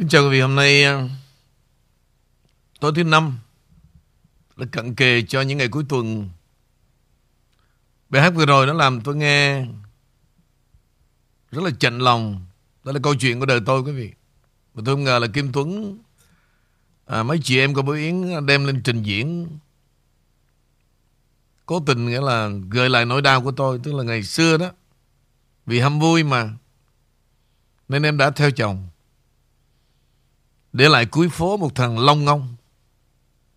Kính chào quý vị, hôm nay à, tối thứ năm là cận kề cho những ngày cuối tuần. Bài hát vừa rồi nó làm tôi nghe rất là chạnh lòng. Đó là câu chuyện của đời tôi quý vị. Mà tôi không ngờ là Kim Tuấn à, mấy chị em của Bố Yến đem lên trình diễn cố tình nghĩa là gợi lại nỗi đau của tôi tức là ngày xưa đó vì ham vui mà nên em đã theo chồng để lại cuối phố một thằng Long Ngông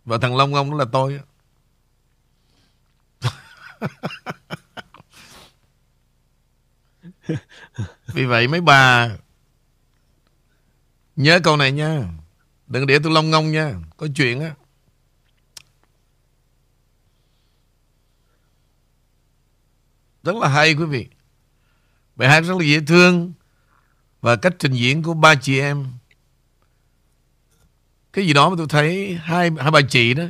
và thằng Long Ngông đó là tôi vì vậy mấy bà, nhớ câu này nha. Đừng để tôi Long Ngông nha. Có chuyện á. Rất là hay quý vị. Bài hát rất là dễ thương. Và cách trình diễn của ba chị em cái gì đó mà tôi thấy hai hai bà chị đó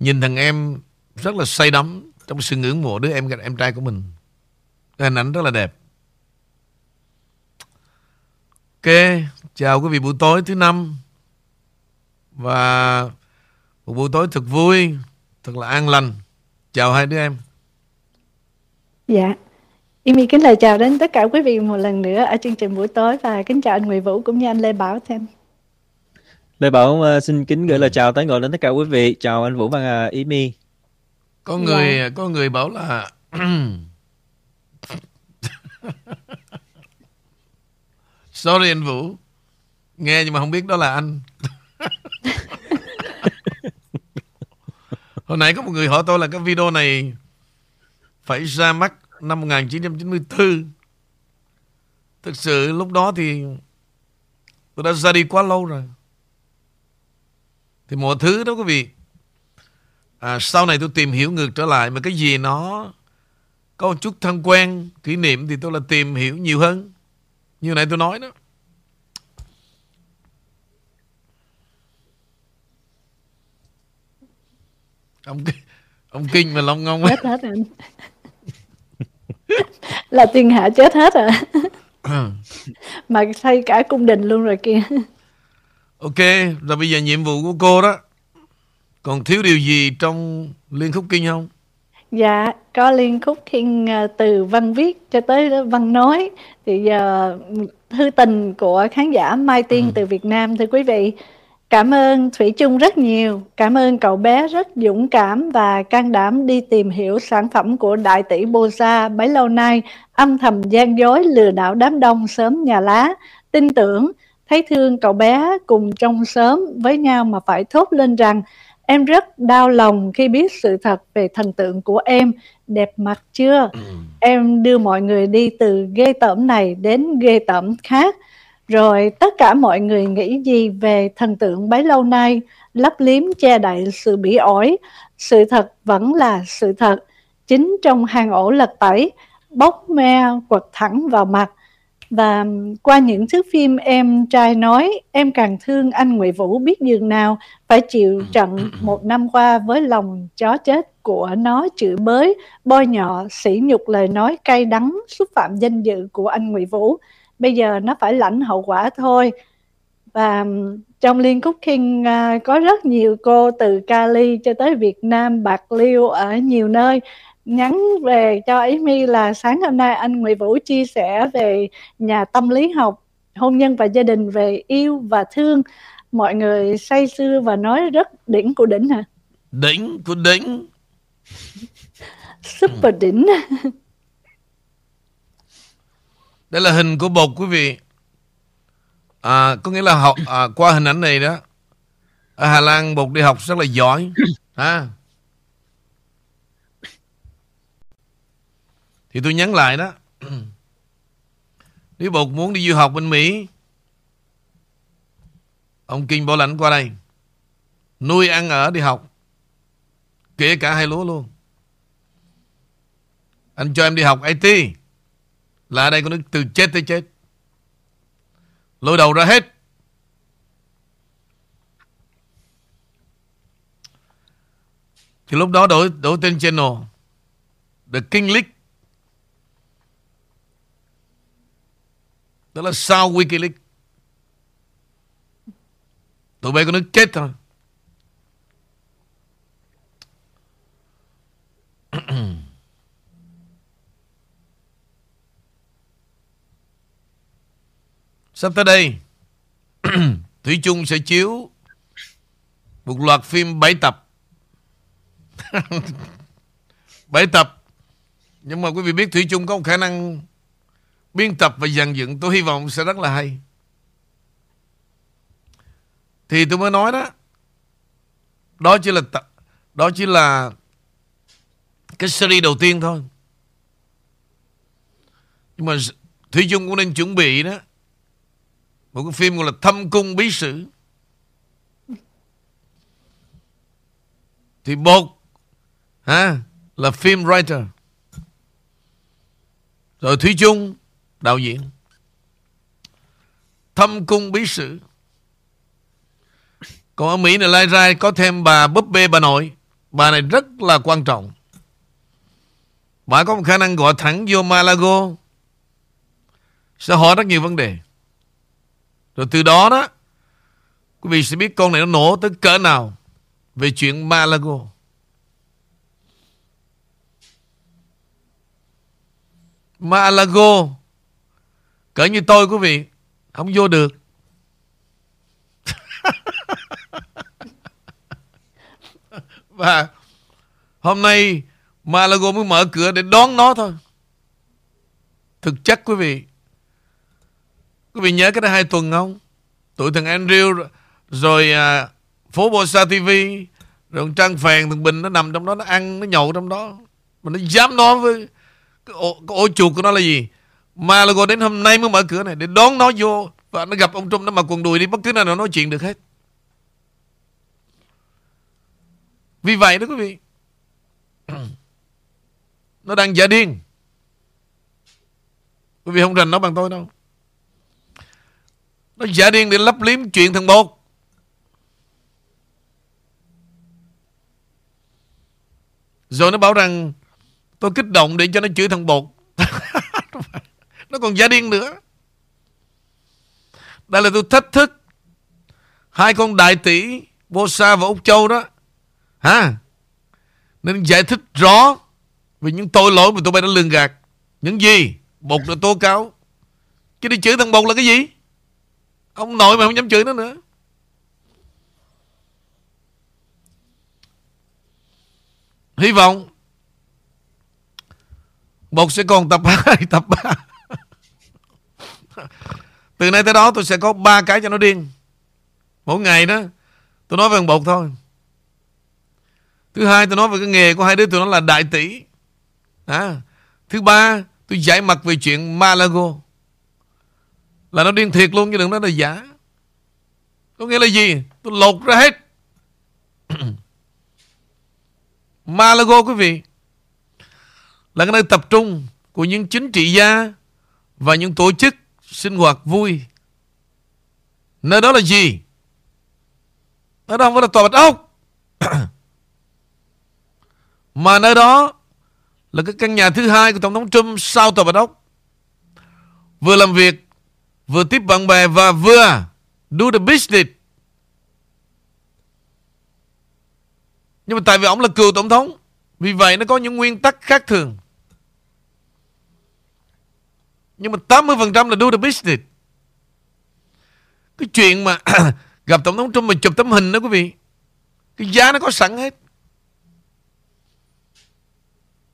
nhìn thằng em rất là say đắm trong sự ngưỡng mộ đứa em em trai của mình. Cái hình ảnh rất là đẹp. Ok, chào quý vị buổi tối thứ năm. Và một buổi tối thật vui, thật là an lành. Chào hai đứa em. Dạ. Imi kính lời chào đến tất cả quý vị một lần nữa ở chương trình buổi tối và kính chào anh Nguyễn Vũ cũng như anh Lê Bảo thêm. Lê Bảo uh, xin kính gửi lời chào tới ngồi đến tất cả quý vị. Chào anh Vũ và uh, Amy. Có người dạ. có người bảo là Sorry anh Vũ. Nghe nhưng mà không biết đó là anh. Hồi nãy có một người hỏi tôi là cái video này phải ra mắt năm 1994. Thực sự lúc đó thì tôi đã ra đi quá lâu rồi. Thì mọi thứ đó quý vị. À, sau này tôi tìm hiểu ngược trở lại mà cái gì nó có một chút thân quen, kỷ niệm thì tôi là tìm hiểu nhiều hơn. Như nãy tôi nói đó. Ông ông kinh mà long ngông hết hết anh là thiên hạ chết hết rồi mà xây cả cung đình luôn rồi kia ok rồi bây giờ nhiệm vụ của cô đó còn thiếu điều gì trong liên khúc kinh không dạ có liên khúc kinh à, từ văn viết cho tới văn nói thì giờ thư tình của khán giả mai tiên ừ. từ việt nam thưa quý vị Cảm ơn Thủy Chung rất nhiều. Cảm ơn cậu bé rất dũng cảm và can đảm đi tìm hiểu sản phẩm của đại tỷ Bosa bấy lâu nay, âm thầm gian dối lừa đảo đám đông sớm nhà lá. Tin tưởng, thấy thương cậu bé cùng trong sớm với nhau mà phải thốt lên rằng em rất đau lòng khi biết sự thật về thần tượng của em. Đẹp mặt chưa? Ừ. Em đưa mọi người đi từ ghê tởm này đến ghê tởm khác rồi tất cả mọi người nghĩ gì về thần tượng bấy lâu nay, lấp liếm che đậy sự bị ổi. Sự thật vẫn là sự thật. Chính trong hang ổ lật tẩy, bốc me quật thẳng vào mặt. Và qua những thước phim em trai nói, em càng thương anh Nguyễn Vũ biết dường nào phải chịu trận một năm qua với lòng chó chết của nó chửi bới, bôi nhọ, sỉ nhục lời nói cay đắng, xúc phạm danh dự của anh Nguyễn Vũ. Bây giờ nó phải lãnh hậu quả thôi. Và trong liên cúc King uh, có rất nhiều cô từ Cali cho tới Việt Nam, Bạc Liêu ở nhiều nơi nhắn về cho Amy là sáng hôm nay anh Nguyễn Vũ chia sẻ về nhà tâm lý học, hôn nhân và gia đình về yêu và thương. Mọi người say sưa và nói rất đỉnh của đỉnh hả? Đỉnh của đỉnh. Super đỉnh. Đây là hình của bột quý vị. À, có nghĩa là học à, qua hình ảnh này đó. Ở Hà Lan bột đi học rất là giỏi. Ha. Thì tôi nhắn lại đó. Nếu bột muốn đi du học bên Mỹ, ông Kinh Bảo Lãnh qua đây. Nuôi ăn ở đi học. Kể cả hai lúa luôn. Anh cho em đi học IT. Là ở đây có nước từ chết tới chết Lôi đầu ra hết Thì lúc đó đổi, đổi tên channel The King League Đó là sau Wikileaks, Tụi bay có nước chết thôi. Sắp tới đây, Thủy Chung sẽ chiếu Một loạt phim 7 tập. 7 tập. Nhưng mà quý vị biết Thủy Chung có một khả năng Biên tập và dàn dựng Tôi hy vọng sẽ rất là hay. Thì tôi mới nói đó Đó chỉ là Đó chỉ là Cái series đầu tiên thôi. Nhưng mà Thủy Chung cũng nên chuẩn bị đó. Một cái phim gọi là Thâm Cung Bí Sử. Thì một ha, Là phim writer. Rồi Thúy Trung Đạo diễn. Thâm Cung Bí Sử. Còn ở Mỹ này, lai ra Có thêm bà búp bê, bà nội. Bà này rất là quan trọng. Bà có một khả năng gọi thẳng vô Malago, Sẽ hỏi rất nhiều vấn đề. Rồi từ đó đó, Quý vị sẽ biết con này nó nổ tới cỡ nào Về chuyện Malago. Malago Cỡ như tôi quý vị. Không vô được. Và Hôm nay Malago mới mở cửa để đón nó thôi. Thực chất quý vị. Quý vị nhớ cái đó hai tuần không? Tụi thằng Andrew rồi à, phố Bosa TV rồi Trang Phèn thằng Bình nó nằm trong đó nó ăn nó nhậu trong đó. Mà nó dám nói với cái ổ, cái ổ chuột của nó là gì? Malago đến hôm nay mới mở cửa này để đón nó vô và nó gặp ông Trump nó mặc quần đùi đi, bất cứ nào nó nói chuyện được hết. Vì vậy đó quý vị, nó đang giả điên. Quý vị không rành nó bằng tôi đâu. Nó giả điên để lấp liếm chuyện thằng bột. Rồi nó bảo rằng, Tôi kích động để cho nó chửi thằng bột. Nó còn gia điên nữa. Đây là tôi thách thức. Hai con đại tỷ Bosa và Úc Châu đó Hả? Nên giải thích rõ Về những tội lỗi mà tụi bay đã lường gạt. Những gì? Bột đã tố cáo. Chứ đi chửi thằng bột là cái gì? Ông nội mà không dám chửi nó nữa. Hy vọng Một sẽ còn tập 2, tập 3 Từ nay tới đó tôi sẽ có ba cái cho nó điên. Mỗi ngày đó, Tôi nói về thằng bột thôi. Thứ hai tôi nói về cái nghề của hai đứa tụi nó là đại tỷ. À. Thứ ba, tôi giải mặt về chuyện Malago. Là nó điên thiệt luôn chứ đừng nói là giả. Có nghĩa là gì? Tôi lột ra hết. Malago quý vị, Là cái nơi tập trung Của những chính trị gia Và những tổ chức sinh hoạt vui Nơi đó là gì Nơi đó không phải là tòa bạch ốc Mà nơi đó Là cái căn nhà thứ hai của Tổng thống Trump Sau tòa bạch ốc Vừa làm việc vừa tiếp bạn bè và vừa do the business. Nhưng mà tại vì ông là cựu tổng thống, vì vậy nó có những nguyên tắc khác thường. Nhưng mà 80% là do the business. Cái chuyện mà gặp tổng thống Trump mà chụp tấm hình đó quý vị, cái giá nó có sẵn hết.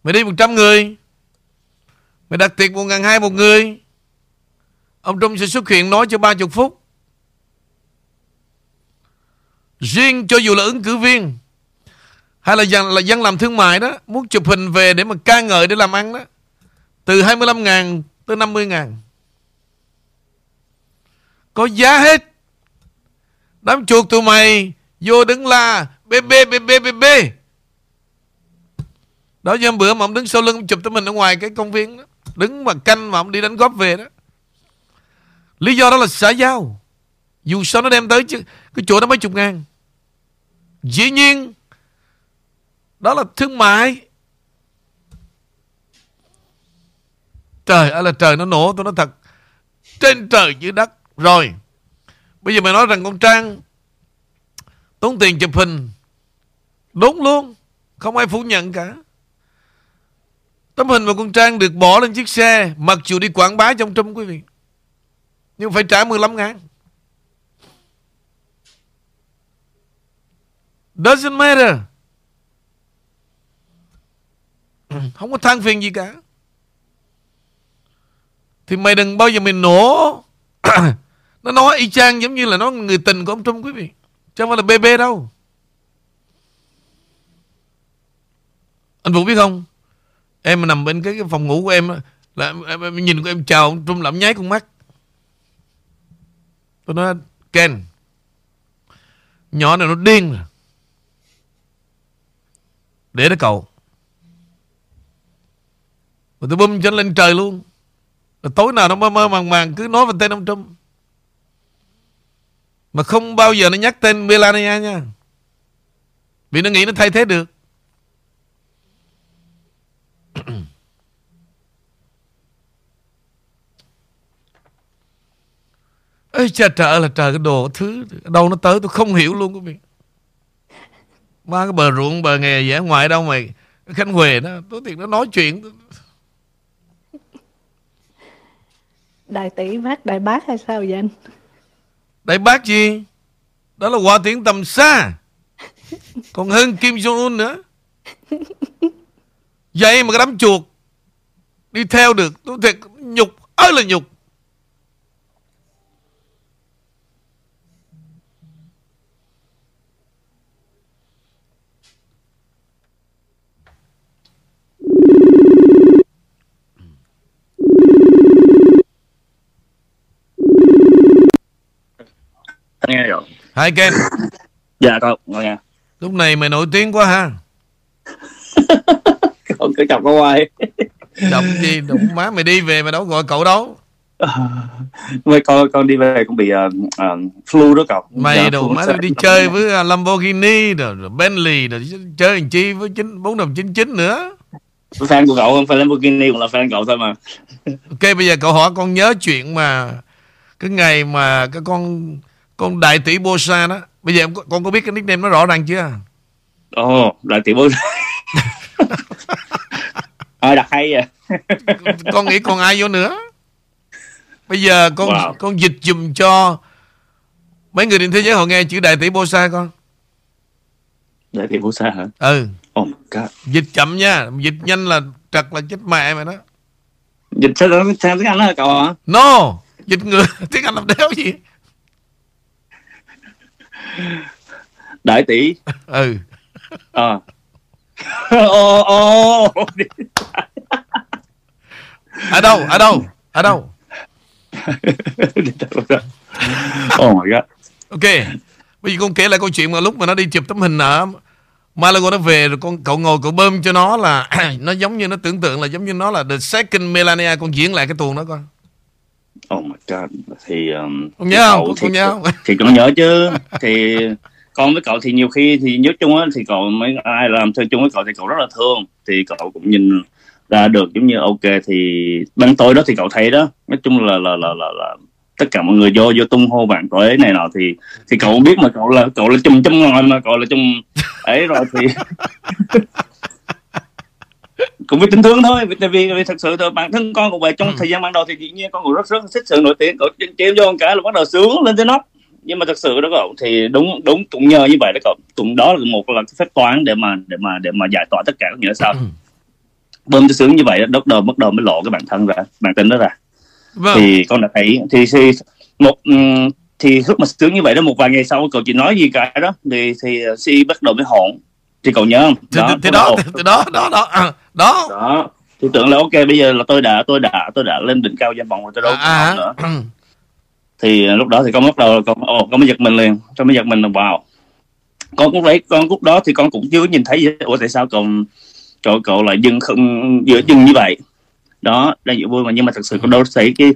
Mày đi 100 người, mày đặt tiệc 1 ngàn hai một người, Ông Trump sẽ xuất hiện nói cho 30 phút. Riêng cho dù là ứng cử viên hay là dân, là dân làm thương mại đó muốn chụp hình về để mà ca ngợi để làm ăn đó từ 25 ngàn tới 50 ngàn. Có giá hết. Đám chuột tụi mày vô đứng la, bê bê bê bê bê bê. Đó, như bữa mà ông đứng sau lưng chụp tụi mình ở ngoài cái công viên đó. Đứng mà canh mà ông đi đánh góp về đó. Lý do đó là xã giao. Dù sao nó đem tới chứ, Cái chỗ đó mấy chục ngàn. Dĩ nhiên, Đó là thương mại. Trời ơi là trời, nó nổ tôi nói thật. Trên trời dưới đất. Rồi, Bây giờ mày nói rằng con Trang Tốn tiền chụp hình. Đúng luôn, Không ai phủ nhận cả. Tấm hình mà con Trang được bỏ lên chiếc xe, Mặc dù đi quảng bá trong trung quý vị, Nhưng phải trả 15 ngàn. Doesn't matter. Không có than phiền gì cả. Thì mày đừng bao giờ mày nổ. Nó nói y chang giống như là nó người tình của ông Trung quý vị. Chứ không phải là bê đâu. Anh Vũ biết không? Em nằm bên cái, cái phòng ngủ của em là em, em, em nhìn của em chào ông Trung làm nháy con mắt. Tôi nói Ken Nhỏ này nó điên rồi. Để nó cậu. Rồi tôi bơm cho lên trời luôn. Rồi tối nào nó mơ mơ màng màng, Cứ nói về tên ông Trump. Mà không bao giờ nó nhắc tên Melania nha. Vì nó nghĩ nó thay thế được. Ê trời trời là trời, cái đồ thứ, Đâu nó tới, tôi không hiểu luôn quý vị. Ba cái bờ ruộng, bờ nghề dã ngoại đâu mày Khánh Huệ đó Tôi thiệt nó nói chuyện. Đại tỷ bác đại bác hay sao vậy anh? Đại bác gì? Đó là hòa tiếng tầm xa Còn hơn Kim Jong-un nữa. Vậy mà cái đám chuột Đi theo được, Tôi thiệt nhục ơi là nhục. Anh nghe rồi. Hai Ken Dạ con, ngồi nha. Lúc này mày nổi tiếng quá ha Con cứ chọc con hoài. Chọc gì đụng má mày đi về mày đâu gọi cậu đâu Mấy con con đi về cũng bị uh, uh, flu đó cậu. Mày Dạ, đâu flu má đi chơi với uh, Lamborghini rồi, rồi Bentley rồi chơi làm chi với chín bốn đồng chín chín nữa Fan của cậu không phải Lamborghini cũng là fan cậu thôi mà. Ok bây giờ cậu hỏi con nhớ chuyện mà cái ngày mà cái con con đại tỷ Bosa đó bây giờ con có biết cái nickname nó rõ ràng chưa Ồ, oh, đại tỷ bố. Ờ, đặt hay vậy. con nghĩ còn ai vô nữa bây giờ con Wow. con dịch dùm cho mấy người trên thế giới họ nghe chữ đại tỷ Bosa con Đại tỷ bố xa hả? ừ Oh my god. dịch chậm nha dịch nhanh là trật là chết mẹ mày đó Dịch sao tiếng Anh đó hả cậu hả? no dịch người tiếng anh làm đéo gì Đại tỷ. ừ Ờ. Ồ, ồ. ở đâu ở đâu ở đâu oh my god. ok bây giờ con kể lại câu chuyện mà lúc mà nó đi chụp tấm hình ở Malago nó về rồi con cậu ngồi cậu bơm cho nó là nó giống như nó tưởng tượng là giống như nó là the second Melania con diễn lại cái tuồng đó con Oh my god. Thì um, con nhớ không? cậu con, thì- nhớ không? thì con nhớ chứ. Thì con với cậu thì nhiều khi thì nhớ chung á thì cậu mấy ai làm chơi chung với cậu thì cậu rất là thương. Thì cậu cũng nhìn ra được giống như ok thì ban tối đó thì cậu thấy đó. Nói chung là là là là, là tất cả mọi người vô vô tung hô bạn cậu ấy này nọ thì thì cậu biết mà cậu là cậu là chung chung ngồi mà cậu là chung ấy rồi thì cũng biết tính thương thôi tại vì, vì thật sự thôi bản thân con cũng vậy trong Ừ. thời gian ban đầu thì dĩ nhiên con cũng rất rất thích sự nổi tiếng cậu chém vô một cái là bắt đầu sướng lên trên nóc. Nhưng mà thật sự đó cậu thì đúng đúng cũng nhờ như vậy đó cậu. Cũng đó là một là cái phép toán để mà để mà để mà giải tỏa tất cả có nghĩa sao Ừ. bơm cho sướng như vậy đó đầu bắt đầu mới lộ cái bản thân ra bản tính đó ra. Vâng. Thì con đã thấy thì, thì một ừm, thì lúc mà sướng như vậy đó một vài ngày sau cậu chỉ nói gì cả đó thì thì si bắt đầu mới hỗn thì cậu nhớ không? Thì, thì, thì đó thì, thì đó đó đó à, đó. Đó. Tôi tưởng là ok bây giờ là tôi đã tôi đã tôi đã lên đỉnh cao danh vọng rồi tôi đâu à, còn nữa. À, thì lúc đó thì con bắt đầu con ồ con mới giật mình liền. Con mới giật mình là wow. Con cũng đấy con lúc đó thì con cũng chưa nhìn thấy gì ủa tại sao cậu cậu cậu lại dừng không giữa dừng như vậy? Đó đang dịu vui mà. Nhưng mà thật sự con đâu thấy cái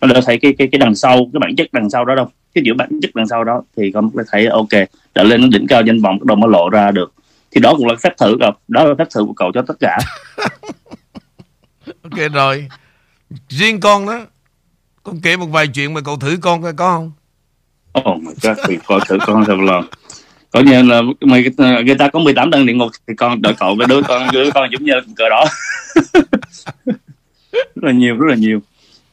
con đâu thấy cái cái cái đằng sau cái bản chất đằng sau đó đâu. Cái giữa bản chất đằng sau đó thì con mới thấy ok đã lên đến đỉnh cao danh vọng bắt đầu mới lộ ra được thì đó cũng là phép thử cậu đó là phép thử của cậu cho tất cả. Ok rồi. Riêng con đó con kể một vài chuyện mà cậu thử con coi có không? Oh my god, thì coi thử con thật là có như là người, người ta có 18 tầng địa ngục thì con đợi cậu với đứa con đứa con giống như cờ đó. Rất là nhiều rất là nhiều.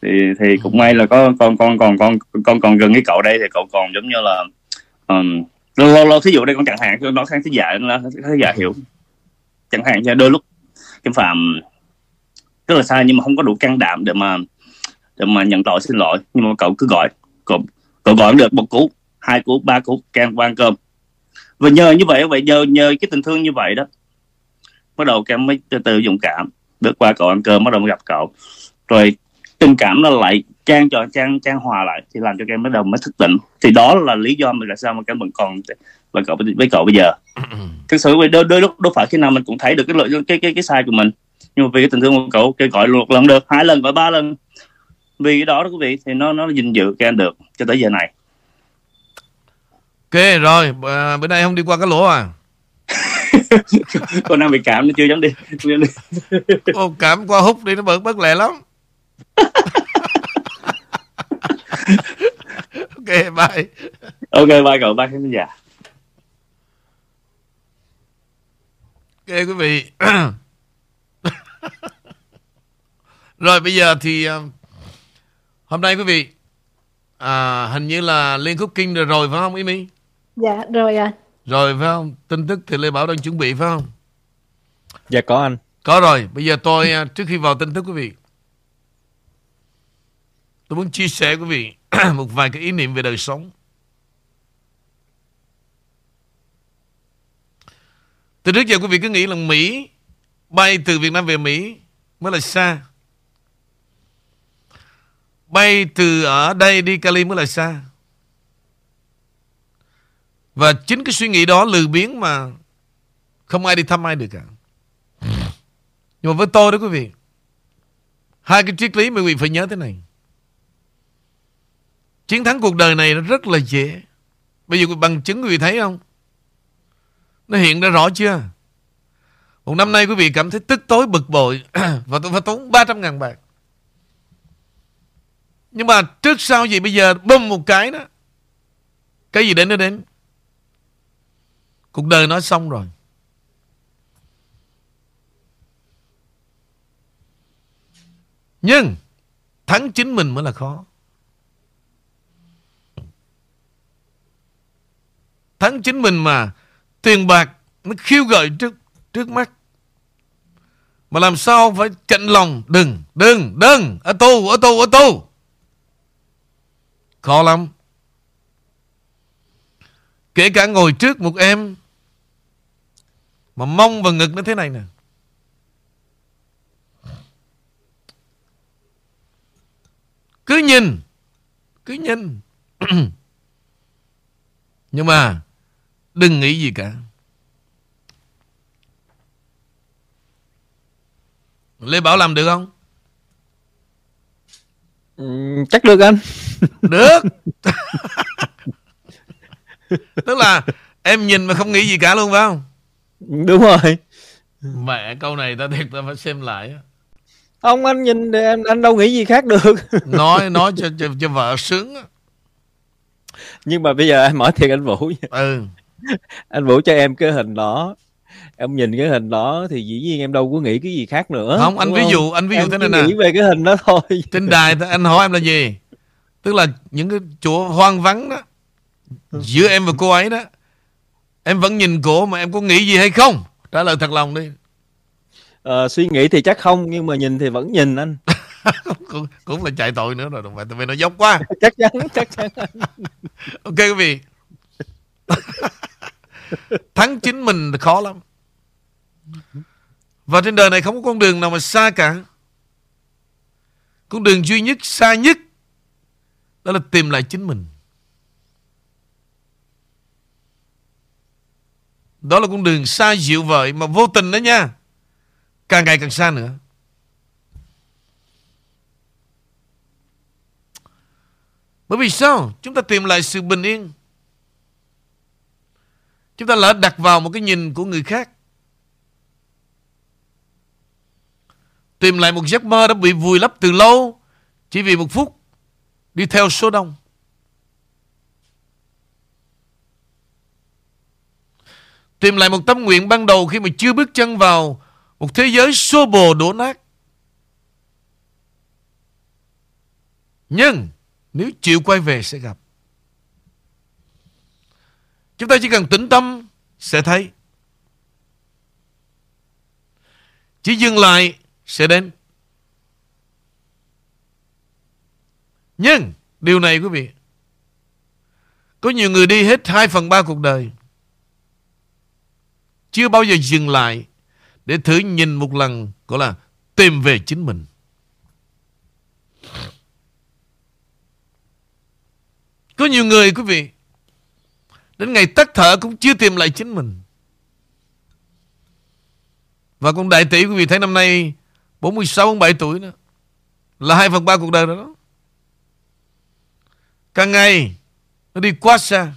Thì thì cũng may là có con con còn con con còn gần với cậu đây thì cậu còn giống như là um, lâu lâu thí dụ đây con chẳng hạn nói khán thính giả khán giả hiểu. Chẳng hạn như đôi lúc kim phạm rất là sai nhưng mà không có đủ can đảm để mà để mà nhận tội xin lỗi. Nhưng mà cậu cứ gọi cậu, cậu gọi được một cú hai cú ba cú can quan cơm. Và nhờ như vậy vậy nhờ nhờ cái tình thương như vậy đó bắt đầu cam mới từ từ dũng cảm. Bước qua cậu ăn cơm bắt đầu gặp cậu. Rồi tình cảm nó lại trang cho trang trang hòa lại thì làm cho em bắt đầu mới thức tỉnh. Thì đó là lý do mà tại sao mà em vẫn còn với cậu với cậu bây giờ. Thực sự đôi, đôi lúc đâu phải khi nào mình cũng thấy được cái lợi cái cái cái sai của mình. Nhưng mà vì cái tình thương của cậu kêu gọi một lần được. Hai lần gọi ba lần. Vì cái đó đó quý vị thì nó nó gìn giữ cái anh được cho tới giờ này. Ok rồi à, bữa nay không đi qua cái lỗ à? Con đang bị cảm nó chưa dám đi. Ô, cảm qua hút đi nó bớt bất lẹ lắm ok bye ok bye cậu bye khán giả ok quý vị rồi bây giờ thì uh, hôm nay quý vị à, hình như là liên khúc kinh rồi, rồi phải không Ý My? Dạ rồi à. Rồi phải không? Tin tức thì Lê Bảo đang chuẩn bị phải không? Dạ có anh. Có rồi. Bây giờ tôi uh, trước khi vào tin tức quý vị tôi muốn chia sẻ quý vị một vài cái ý niệm về đời sống. Từ trước giờ quý vị cứ nghĩ là Mỹ bay từ Việt Nam về Mỹ mới là xa. Bay từ ở đây đi Cali mới là xa. Và chính cái suy nghĩ đó lừ biến mà không ai đi thăm ai được cả. Nhưng mà với tôi đó quý vị, hai cái triết lý mà quý vị phải nhớ thế này. Chiến thắng cuộc đời này nó rất là dễ. Bây giờ bằng chứng quý vị thấy không? Nó hiện ra rõ chưa? Một năm nay quý vị cảm thấy tức tối, bực bội, và tôi phải tốn 300 ngàn bạc. Nhưng mà trước sau gì bây giờ bơm một cái đó. Cái gì đến nó đến. Cuộc đời nó xong rồi. Nhưng thắng chính mình mới là khó. Thắng chính mình mà tiền bạc nó khiêu gợi trước trước mắt. Mà làm sao phải chặn lòng? Đừng, đừng, đừng. Ở tu, ở tu, ở tu Khó lắm. Kể cả ngồi trước một em Mà mông vào ngực nó thế này nè. Cứ nhìn Cứ nhìn. Nhưng mà Đừng nghĩ gì cả Lê Bảo làm được không? Ừ, chắc được anh. Được. Tức là em nhìn mà không nghĩ gì cả luôn phải không? Đúng rồi. Mẹ câu này ta thiệt ta phải xem lại. Ông anh nhìn thì em anh đâu nghĩ gì khác được. nói nói cho, cho cho vợ sướng. Nhưng mà bây giờ em hỏi thiệt anh Vũ. Ừ. Anh Vũ cho em cái hình đó. Em nhìn cái hình đó thì dĩ nhiên em đâu có nghĩ cái gì khác nữa không anh ví không? dụ anh ví dụ em thế này nè. nghĩ về cái hình đó thôi. Trên đài anh hỏi em là gì? Tức là những cái chỗ hoang vắng đó giữa em và cô ấy đó em vẫn nhìn cổ mà em có nghĩ gì hay không? Trả lời thật lòng đi. Ờ, suy nghĩ thì chắc không nhưng mà nhìn thì vẫn nhìn anh. Cũng, cũng là chạy tội nữa rồi không phải tại vì nó dốc quá. Chắc chắn chắc chắn. Ok quý vị thắng chính mình khó lắm và trên đời này không có con đường nào mà xa cả. Con đường duy nhất, xa nhất đó là tìm lại chính mình. Đó là con đường xa dịu vời mà vô tình đó nha. Càng ngày càng xa nữa. Bởi vì sao? Chúng ta tìm lại sự bình yên. Chúng ta lỡ đặt vào một cái nhìn của người khác. Tìm lại một giấc mơ đã bị vùi lấp từ lâu, Chỉ vì một phút Đi theo số đông Tìm lại một tâm nguyện ban đầu khi mà chưa bước chân vào một thế giới xô bồ đổ nát. Nhưng, nếu chịu quay về sẽ gặp. Chúng ta chỉ cần tĩnh tâm sẽ thấy. Chỉ dừng lại sẽ đến. Nhưng, điều này quý vị, có nhiều người đi hết 2 phần 3 cuộc đời, chưa bao giờ dừng lại để thử nhìn một lần, gọi là tìm về chính mình. Có nhiều người, quý vị Đến ngày tắt thở cũng chưa tìm lại chính mình. Và con đại tỷ quý vị thấy năm nay 46, 47 tuổi nữa Là 2 phần 3 cuộc đời đó. Càng ngày Nó đi quá xa.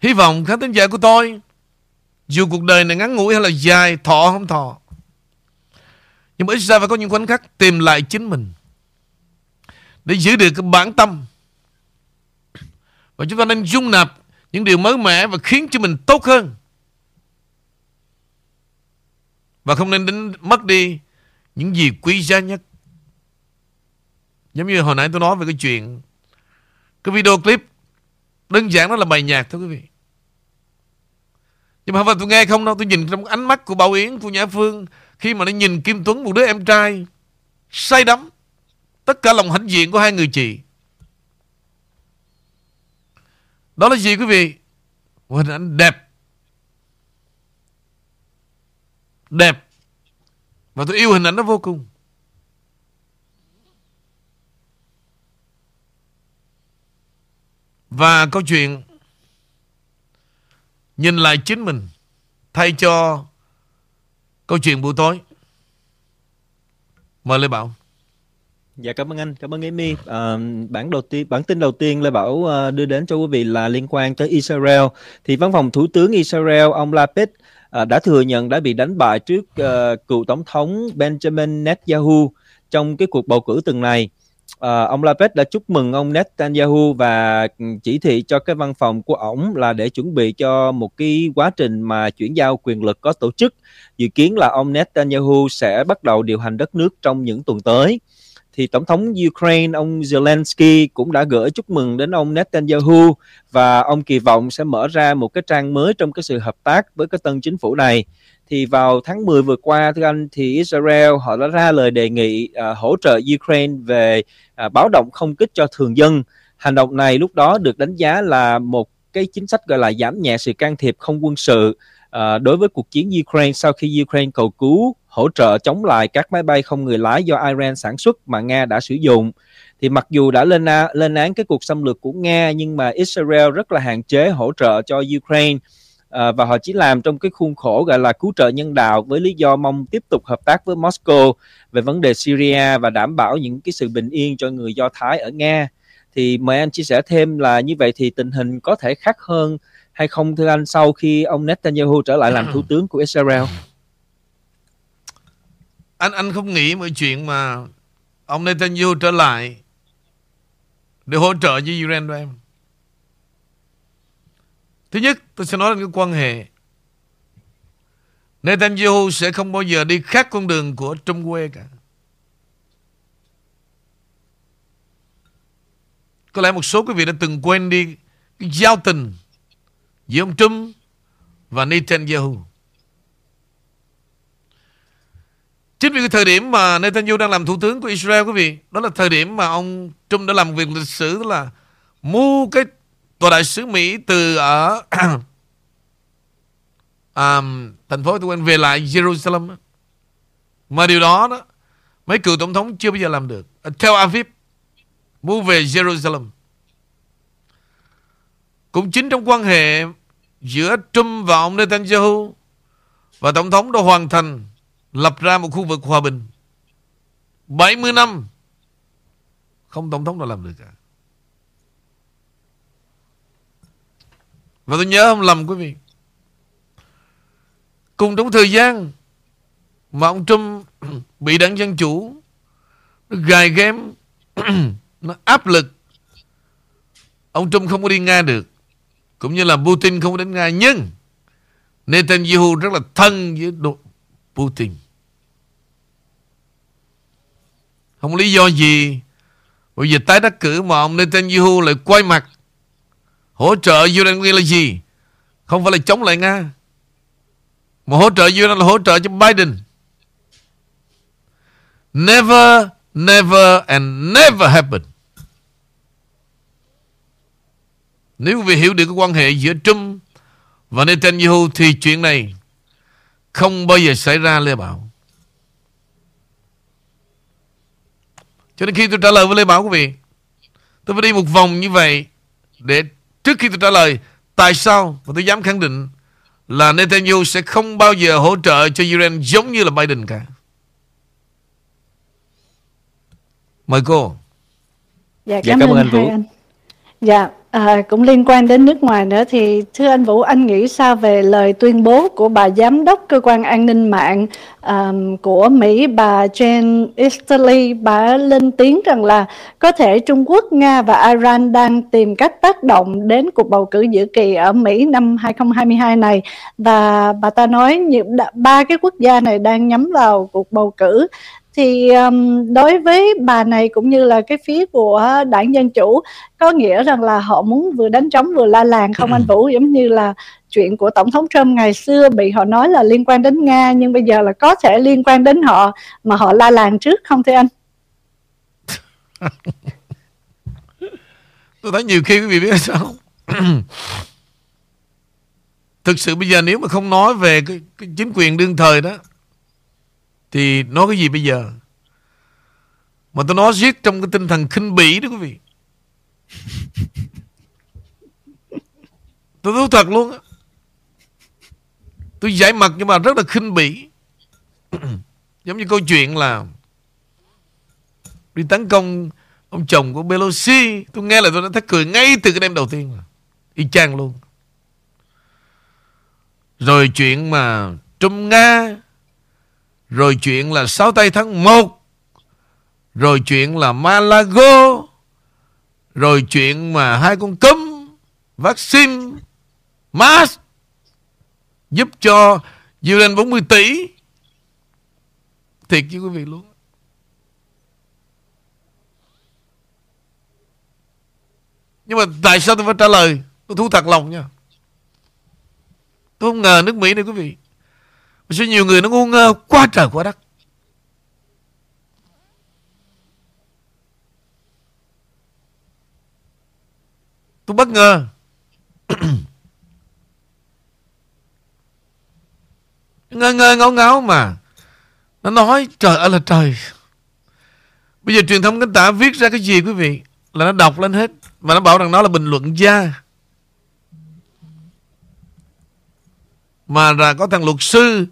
Hy vọng khán thính giả của tôi Dù cuộc đời này ngắn ngủi hay là dài Thọ không thọ Nhưng mà ít ra phải có những khoảnh khắc Tìm lại chính mình. Để giữ được cái bản tâm. Và chúng ta nên dung nạp Những điều mới mẻ Và khiến cho mình tốt hơn. Và không nên đến mất đi Những gì quý giá nhất. Giống như hồi nãy tôi nói về cái chuyện, Cái video clip Đơn giản đó là bài nhạc thôi quý vị. Nhưng mà không phải tôi nghe không đâu, Tôi nhìn trong ánh mắt của Bảo Yến, Của Nhã Phương, Khi mà nó nhìn Kim Tuấn, Một đứa em trai Say đắm. Tất cả lòng hãnh diện của hai người chị. Đó là gì quý vị? Một hình ảnh đẹp. Đẹp. Và tôi yêu hình ảnh đó vô cùng. Và câu chuyện, Nhìn lại chính mình, Thay cho Câu chuyện buổi tối. Mời Lê Bảo. Dạ cảm ơn anh, cảm ơn Amy. À, bản đầu tiên, bản tin đầu tiên Lê Bảo uh, đưa đến cho quý vị là liên quan tới Israel. Thì văn phòng thủ tướng Israel ông Lapid uh, đã thừa nhận đã bị đánh bại trước uh, cựu tổng thống Benjamin Netanyahu trong cái cuộc bầu cử tuần này À, ông Lapid đã chúc mừng ông Netanyahu và ừ, chỉ thị cho cái văn phòng của ổng là để chuẩn bị cho một cái quá trình mà chuyển giao quyền lực có tổ chức. Dự kiến là ông Netanyahu sẽ bắt đầu điều hành đất nước trong những tuần tới. Thì Tổng thống Ukraine ông Zelensky cũng đã gửi chúc mừng đến ông Netanyahu và ông kỳ vọng sẽ mở ra một cái trang mới trong cái sự hợp tác với cái tân chính phủ này thì vào tháng 10 vừa qua thưa anh thì Israel họ đã ra lời đề nghị uh, hỗ trợ Ukraine về uh, báo động không kích cho thường dân. Hành động này lúc đó được đánh giá là một cái chính sách gọi là giảm nhẹ sự can thiệp không quân sự uh, đối với cuộc chiến Ukraine sau khi Ukraine cầu cứu hỗ trợ chống lại các máy bay không người lái do Iran sản xuất mà Nga đã sử dụng. Thì mặc dù đã lên lên án cái cuộc xâm lược của Nga nhưng mà Israel rất là hạn chế hỗ trợ cho Ukraine. À, và họ chỉ làm trong cái khuôn khổ gọi là cứu trợ nhân đạo với lý do mong tiếp tục hợp tác với Moscow về vấn đề Syria và đảm bảo những cái sự bình yên cho người Do Thái ở Nga. Thì mời anh chia sẻ thêm là như vậy thì tình hình có thể khác hơn hay không thưa anh sau khi ông Netanyahu trở lại làm thủ tướng của Israel anh anh không nghĩ mọi chuyện mà ông Netanyahu trở lại để hỗ trợ với Iran đâu em. Thứ nhất, tôi sẽ nói đến cái quan hệ. Netanyahu sẽ không bao giờ đi khác con đường của Trung Quê cả. Có lẽ một số quý vị đã từng quên đi cái giao tình giữa ông Trump và Netanyahu. Chính vì cái thời điểm mà Netanyahu đang làm thủ tướng của Israel quý vị, đó là thời điểm mà ông Trump đã làm việc lịch sử đó là mua cái tòa đại sứ Mỹ từ ở um, thành phố tôi quên về lại Jerusalem mà điều đó đó mấy cựu tổng thống chưa bao giờ làm được. Theo Aviv mua về Jerusalem. Cũng chính trong quan hệ giữa Trump và ông Netanyahu và tổng thống đã hoàn thành lập ra một khu vực hòa bình. 70 năm, không tổng thống nào làm được cả. Và tôi nhớ không lầm quý vị, Cùng trong thời gian Mà ông Trump Bị đảng Dân Chủ Nó gài ghém, Nó áp lực, Ông Trump không có đi Nga được, Cũng như là Putin không có đến Nga. Nhưng Netanyahu rất là thân với Putin Không lý do gì. Bây giờ tái đắc cử mà ông Netanyahu lại quay mặt Hỗ trợ Ukraine là gì? Không phải là chống lại Nga Mà hỗ trợ Ukraine là hỗ trợ cho Biden. Never, never and never happen. Nếu quý vị hiểu được cái quan hệ giữa Trump và Netanyahu thì chuyện này không bao giờ xảy ra Lê Bảo. Cho nên khi tôi trả lời với Lê Bảo quý vị, tôi phải đi một vòng như vậy để trước khi tôi trả lời tại sao mà tôi dám khẳng định là Netanyahu sẽ không bao giờ hỗ trợ cho Iran giống như là Biden cả. Mời cô. Dạ, cảm, dạ, cảm ơn anh Vũ. Anh. Dạ, à, cũng liên quan đến nước ngoài nữa thì thưa anh Vũ, anh nghĩ sao về lời tuyên bố của bà giám đốc cơ quan an ninh mạng um, của Mỹ, bà Jen Easterly, bà lên tiếng rằng là có thể Trung Quốc, Nga và Iran đang tìm cách tác động đến cuộc bầu cử giữa kỳ ở Mỹ năm 2022 này. Và bà ta nói những ba cái quốc gia này đang nhắm vào cuộc bầu cử thì um, đối với bà này cũng như là cái phía của đảng dân chủ có nghĩa rằng là họ muốn vừa đánh trống vừa la làng không anh Vũ giống như là chuyện của tổng thống Trump ngày xưa bị họ nói là liên quan đến Nga nhưng bây giờ là có thể liên quan đến họ mà họ la làng trước không thưa anh? Tôi thấy nhiều khi quý vị biết sao Thực sự bây giờ nếu mà không nói về cái, cái chính quyền đương thời đó thì nói cái gì bây giờ? Mà tôi nói giết trong cái tinh thần khinh bỉ đó quý vị. Tôi thú thật luôn á. Tôi giải mặt nhưng mà rất là khinh bỉ. Giống như câu chuyện là Đi tấn công Ông chồng của Pelosi. Tôi nghe là tôi đã thấy cười ngay từ cái đêm đầu tiên Y chang luôn. Rồi chuyện mà Trung Nga rồi chuyện là sáu tây tháng 1 Rồi chuyện là Malago. Rồi chuyện mà hai con cấm Vaccine Mask Giúp cho dư lên 40 tỷ. Thiệt chứ quý vị luôn. Nhưng mà tại sao tôi phải trả lời? Tôi thú thật lòng nha. Tôi không ngờ nước Mỹ này, quý vị. Sao nhiều người nó ngu ngơ quá trời quá đất. Tôi bất ngờ. Ngơ ngơ ngáo ngáo mà. Nó nói, trời ơi là trời. Bây giờ truyền thông cánh tả viết ra cái gì quý vị? Là nó đọc lên hết. Mà nó bảo rằng nó là bình luận gia. Mà là có thằng luật sư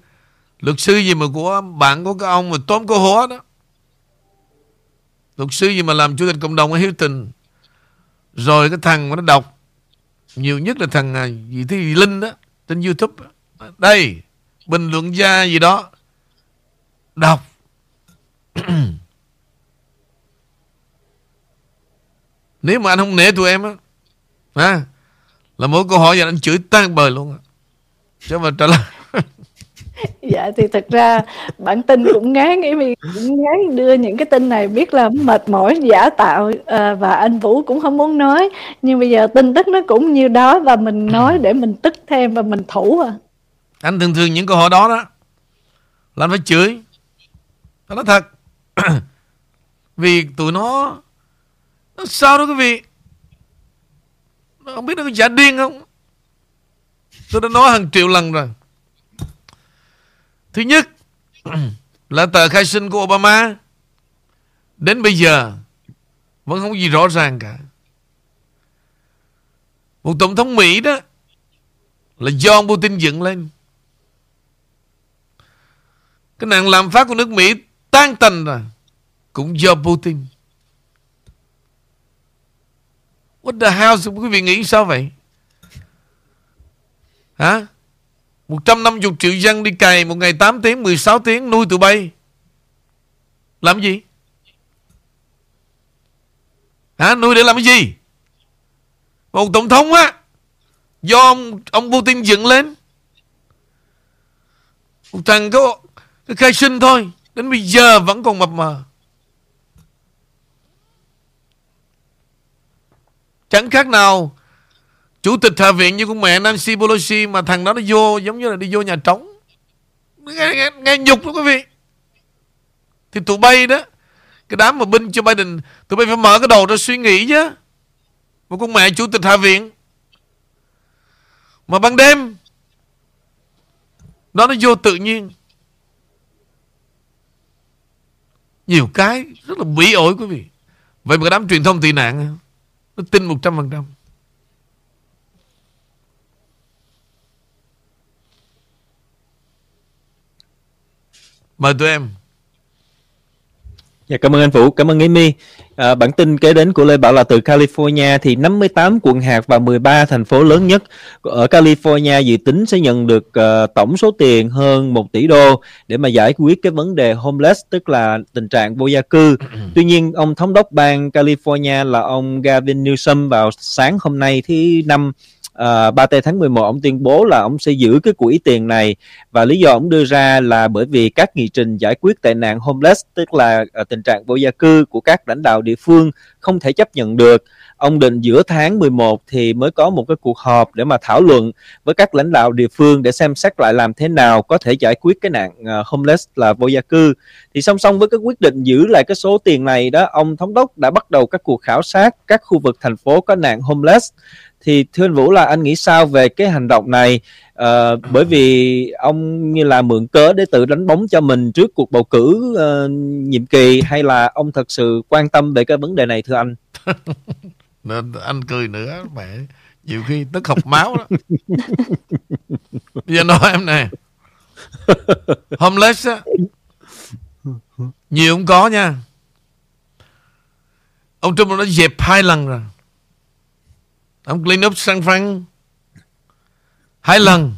Luật sư gì mà của bạn của cái ông mà tóm cô hóa đó? Luật sư gì mà làm chủ tịch cộng đồng ở Hilton? Rồi cái thằng mà nó đọc Nhiều nhất là thằng à, gì thế gì Linh đó Trên Youtube Đây Bình luận gia gì đó Đọc. Nếu mà anh không nể tụi em á à, Là mỗi câu hỏi giờ anh chửi tan bời luôn á. Chứ mà trả lời dạ thì thật ra bản tin cũng ngán ý vì cũng ngán đưa những cái tin này biết là mệt mỏi giả tạo à, và anh Vũ cũng không muốn nói. Nhưng bây giờ tin tức nó cũng như đó và mình nói để mình tức thêm và mình thủ à. Anh thường thường những câu hỏi đó đó là anh phải chửi. Nó nói thật vì tụi nó nó sao đó quý vị? Nó không biết nó có giả điên không? Tôi đã nói hàng triệu lần rồi. Thứ nhất, là tờ khai sinh của Obama đến bây giờ, vẫn không có gì rõ ràng cả. Một tổng thống Mỹ đó là do ông Putin dựng lên. Cái nạn làm phát của nước Mỹ tan tành rồi, cũng do Putin. What the hell, quý vị nghĩ sao vậy? Hả? 150 triệu dân đi cày một ngày 8 tiếng, 16 tiếng nuôi tụi bay. Làm gì? Hả? Nuôi để làm cái gì? một tổng thống á do ông, ông Putin dựng lên một thằng có cái khai sinh thôi đến bây giờ vẫn còn mập mờ chẳng khác nào Chủ tịch Hạ viện như con mẹ Nancy Pelosi Mà thằng đó nó vô giống như là đi vô nhà trống. Nghe, nghe, nghe nhục đó quý vị. Thì tụi bay đó Cái đám mà binh cho Biden Tụi bay phải mở cái đầu ra suy nghĩ chứ. Một con mẹ chủ tịch Hạ viện. Mà ban đêm Đó nó vô tự nhiên. Nhiều cái rất là bỉ ổi quý vị. Vậy mà cái đám truyền thông tị nạn Nó tin 100% mời tụi em Dạ cảm ơn anh Vũ, cảm ơn Amy. À, bản tin kế đến của Lê Bảo là từ California thì 58 quận hạt và 13 thành phố lớn nhất ở California dự tính sẽ nhận được uh, tổng số tiền hơn 1 tỷ đô để mà giải quyết cái vấn đề homeless tức là tình trạng vô gia cư. Tuy nhiên ông thống đốc bang California là ông Gavin Newsom vào sáng hôm nay thứ năm uh, 3 tây tháng 11 ông tuyên bố là ông sẽ giữ cái quỹ tiền này và lý do ông đưa ra là bởi vì các nghị trình giải quyết tệ nạn homeless tức là uh, tình trạng vô gia cư của các lãnh đạo địa phương không thể chấp nhận được. Ông định giữa tháng 11 thì mới có một cái cuộc họp để mà thảo luận với các lãnh đạo địa phương để xem xét lại làm thế nào có thể giải quyết cái nạn uh, homeless là vô gia cư. Thì song song với cái quyết định giữ lại cái số tiền này đó ông thống đốc đã bắt đầu các cuộc khảo sát các khu vực thành phố có nạn homeless. Thì thưa anh Vũ là anh nghĩ sao về cái hành động này? À, bởi vì ông như là mượn cớ để tự đánh bóng cho mình trước cuộc bầu cử uh, nhiệm kỳ hay là ông thật sự quan tâm về cái vấn đề này thưa anh? Nên anh cười nữa mẹ. Nhiều khi tức học máu đó. Bây giờ nói em nè. Homeless á. Nhiều không có nha. Ông Trump đã dẹp hai lần rồi. Ông clean up San Fran hai lần.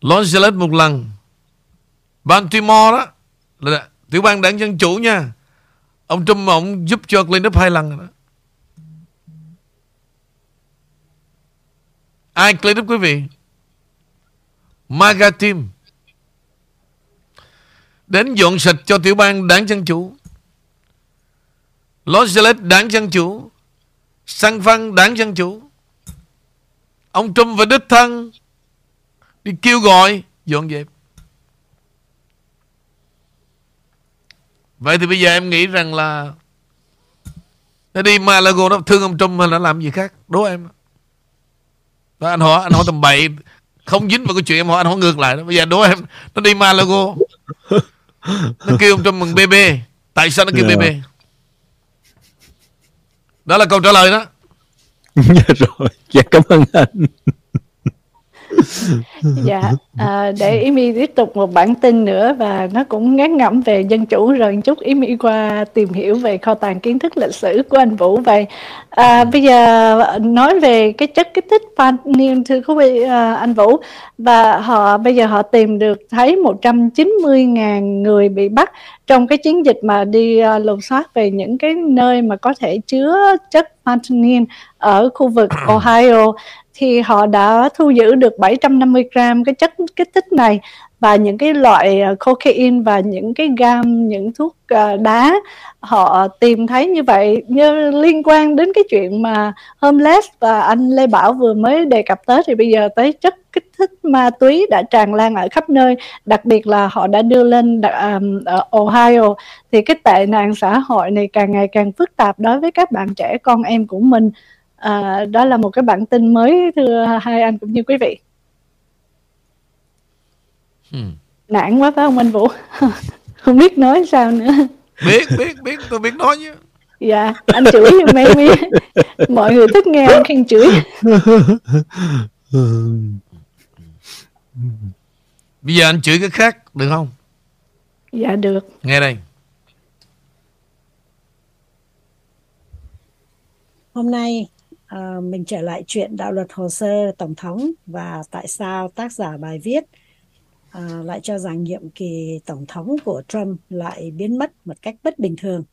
Los Angeles một lần. Baltimore đó, là tiểu bang đảng Dân Chủ nha. Ông Trump ông giúp cho Clinton hai lần rồi đó. Ai Clinton quý vị? MAGA team. Đến dọn sạch cho tiểu bang đảng Dân Chủ. Los Angeles đảng Dân Chủ Sang văn đảng Dân Chủ Ông Trump và đích thân Đi kêu gọi dọn dẹp. Vậy thì bây giờ em nghĩ rằng là Nó đi Malago nó thương ông Trump hay là làm gì khác? Đố em. Đó, Anh hỏi anh hỏi tầm bậy. Không dính vào cái chuyện em hỏi anh hỏi ngược lại đó. Bây giờ đố em Nó đi Malago Nó kêu ông Trump bằng BB Tại sao nó kêu yeah. BB đó là câu trả lời đó. dạ rồi dạ cảm ơn anh dạ à, để Amy tiếp tục một bản tin nữa và nó cũng ngắn ngẩm về dân chủ rồi chút Amy qua tìm hiểu về kho tàng kiến thức lịch sử của anh Vũ vậy. À, bây giờ nói về cái chất kích thích vanillin thưa quý vị à, anh Vũ. Và họ bây giờ họ tìm được thấy 190.000 người bị bắt trong cái chiến dịch mà đi uh, lục soát về những cái nơi mà có thể chứa chất fentanyl ở khu vực Ohio. Thì họ đã thu giữ được 750 gram cái chất kích thích này và những cái loại ờ, cocaine và những cái gam những thuốc ờ, đá. Họ tìm thấy như vậy như liên quan đến cái chuyện mà homeless và anh Lê Bảo vừa mới đề cập tới. Thì bây giờ tới chất kích thích ma túy đã tràn lan ở khắp nơi đặc biệt là họ đã đưa lên um, ở ờ, Ohio. Thì cái tệ nạn xã hội này càng ngày càng phức tạp đối với các bạn trẻ con em của mình. À, đó là một cái bản tin mới thưa hai anh cũng như quý vị hmm. nản quá phải không anh Vũ? Không biết nói sao nữa. Biết biết biết tôi biết nói chứ dạ anh chửi em đi. Mọi người thích nghe anh khen chửi. Bây giờ anh chửi cái khác được không? Dạ được. Nghe đây. Hôm nay uh, mình trở lại chuyện đạo luật hồ sơ tổng thống và tại sao tác giả bài viết à, lại cho rằng nhiệm kỳ tổng thống của Trump lại biến mất một cách bất bình thường.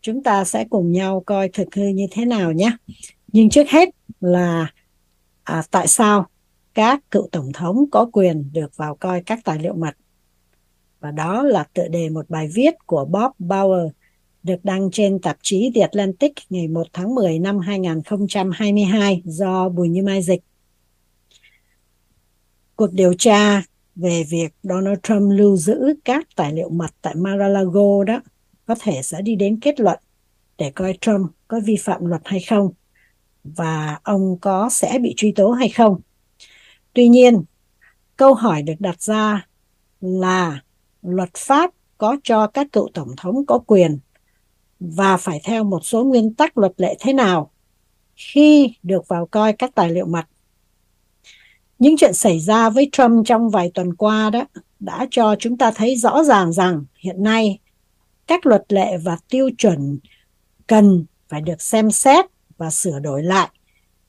Chúng ta sẽ cùng nhau coi thực hư như thế nào nhé. nhưng trước hết là à, tại sao các cựu tổng thống có quyền được vào coi các tài liệu mật và đó là tựa đề một bài viết của Bob Bauer được đăng trên tạp chí The Atlantic ngày 1 tháng 10 năm 2022 do Bùi Như Mai dịch. Cuộc điều tra về việc Donald Trump lưu giữ các tài liệu mật tại Mar-a-Lago đó có thể sẽ đi đến kết luận để coi Trump có vi phạm luật hay không và ông có sẽ bị truy tố hay không. Tuy nhiên, câu hỏi được đặt ra là luật pháp có cho các cựu tổng thống có quyền và phải theo một số nguyên tắc luật lệ thế nào khi được vào coi các tài liệu mật. Những chuyện xảy ra với Trump trong vài tuần qua đó đã cho chúng ta thấy rõ ràng rằng hiện nay các luật lệ và tiêu chuẩn cần phải được xem xét và sửa đổi lại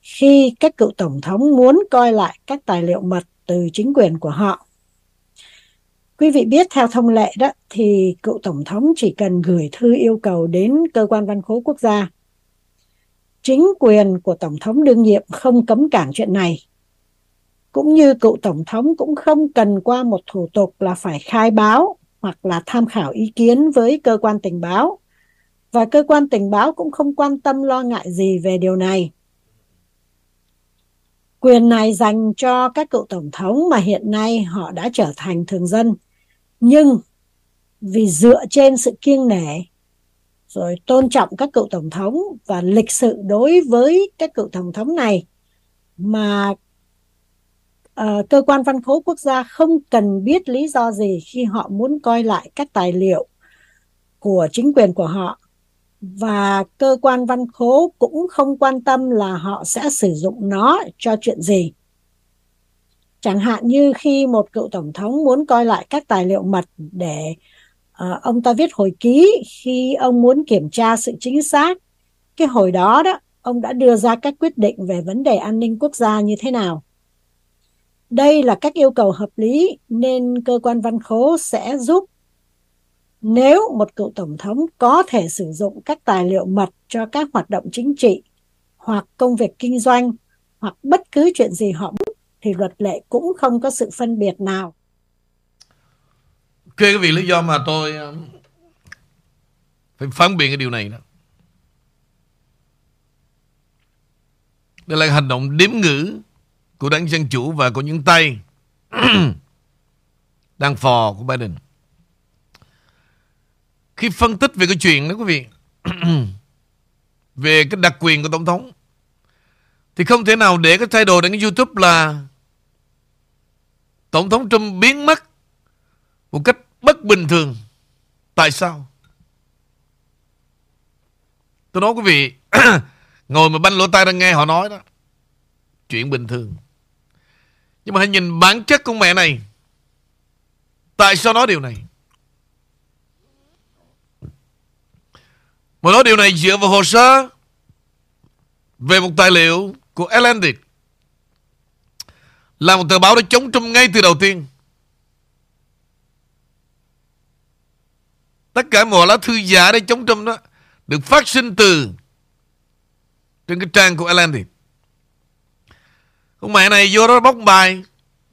khi các cựu tổng thống muốn coi lại các tài liệu mật từ chính quyền của họ. Quý vị biết theo thông lệ đó thì cựu tổng thống chỉ cần gửi thư yêu cầu đến cơ quan văn khố quốc gia. Chính quyền của tổng thống đương nhiệm không cấm cản chuyện này. Cũng như cựu tổng thống cũng không cần qua một thủ tục là phải khai báo hoặc là tham khảo ý kiến với cơ quan tình báo. Và cơ quan tình báo cũng không quan tâm lo ngại gì về điều này. Quyền này dành cho các cựu tổng thống mà hiện nay họ đã trở thành thường dân nhưng vì dựa trên sự kiêng nể, rồi tôn trọng các cựu tổng thống và lịch sự đối với các cựu tổng thống này, mà uh, cơ quan văn khố quốc gia không cần biết lý do gì khi họ muốn coi lại các tài liệu của chính quyền của họ và cơ quan văn khố cũng không quan tâm là họ sẽ sử dụng nó cho chuyện gì Chẳng hạn như khi một cựu tổng thống muốn coi lại các tài liệu mật để uh, ông ta viết hồi ký khi ông muốn kiểm tra sự chính xác, cái hồi đó đó ông đã đưa ra các quyết định về vấn đề an ninh quốc gia như thế nào. Đây là các yêu cầu hợp lý nên cơ quan văn khố sẽ giúp nếu một cựu tổng thống có thể sử dụng các tài liệu mật cho các hoạt động chính trị hoặc công việc kinh doanh hoặc bất cứ chuyện gì họ muốn thì luật lệ cũng không có sự phân biệt nào. Ok, cái vị, lý do mà tôi um, phải phán biện cái điều này đó. Đây là hành động đếm ngữ của đảng Dân Chủ và của những tay đang phò của Biden. Khi phân tích về cái chuyện đó quý vị, về cái đặc quyền của Tổng thống, thì không thể nào để cái thay đổi đến cái YouTube là Tổng thống Trump biến mất một cách bất bình thường. Tại sao? Tôi nói quý vị, ngồi mà banh lỗ tai đang nghe họ nói đó. Chuyện bình thường. Nhưng mà hãy nhìn bản chất của mẹ này. Tại sao nói điều này? Mà nói điều này dựa vào hồ sơ, về một tài liệu của Atlantic là một tờ báo đã chống Trump ngay từ đầu tiên. Tất cả mọi lá thư giả để chống Trump đó được phát sinh từ trên cái trang của Atlantic. Con mẹ này vô đó bóc bài.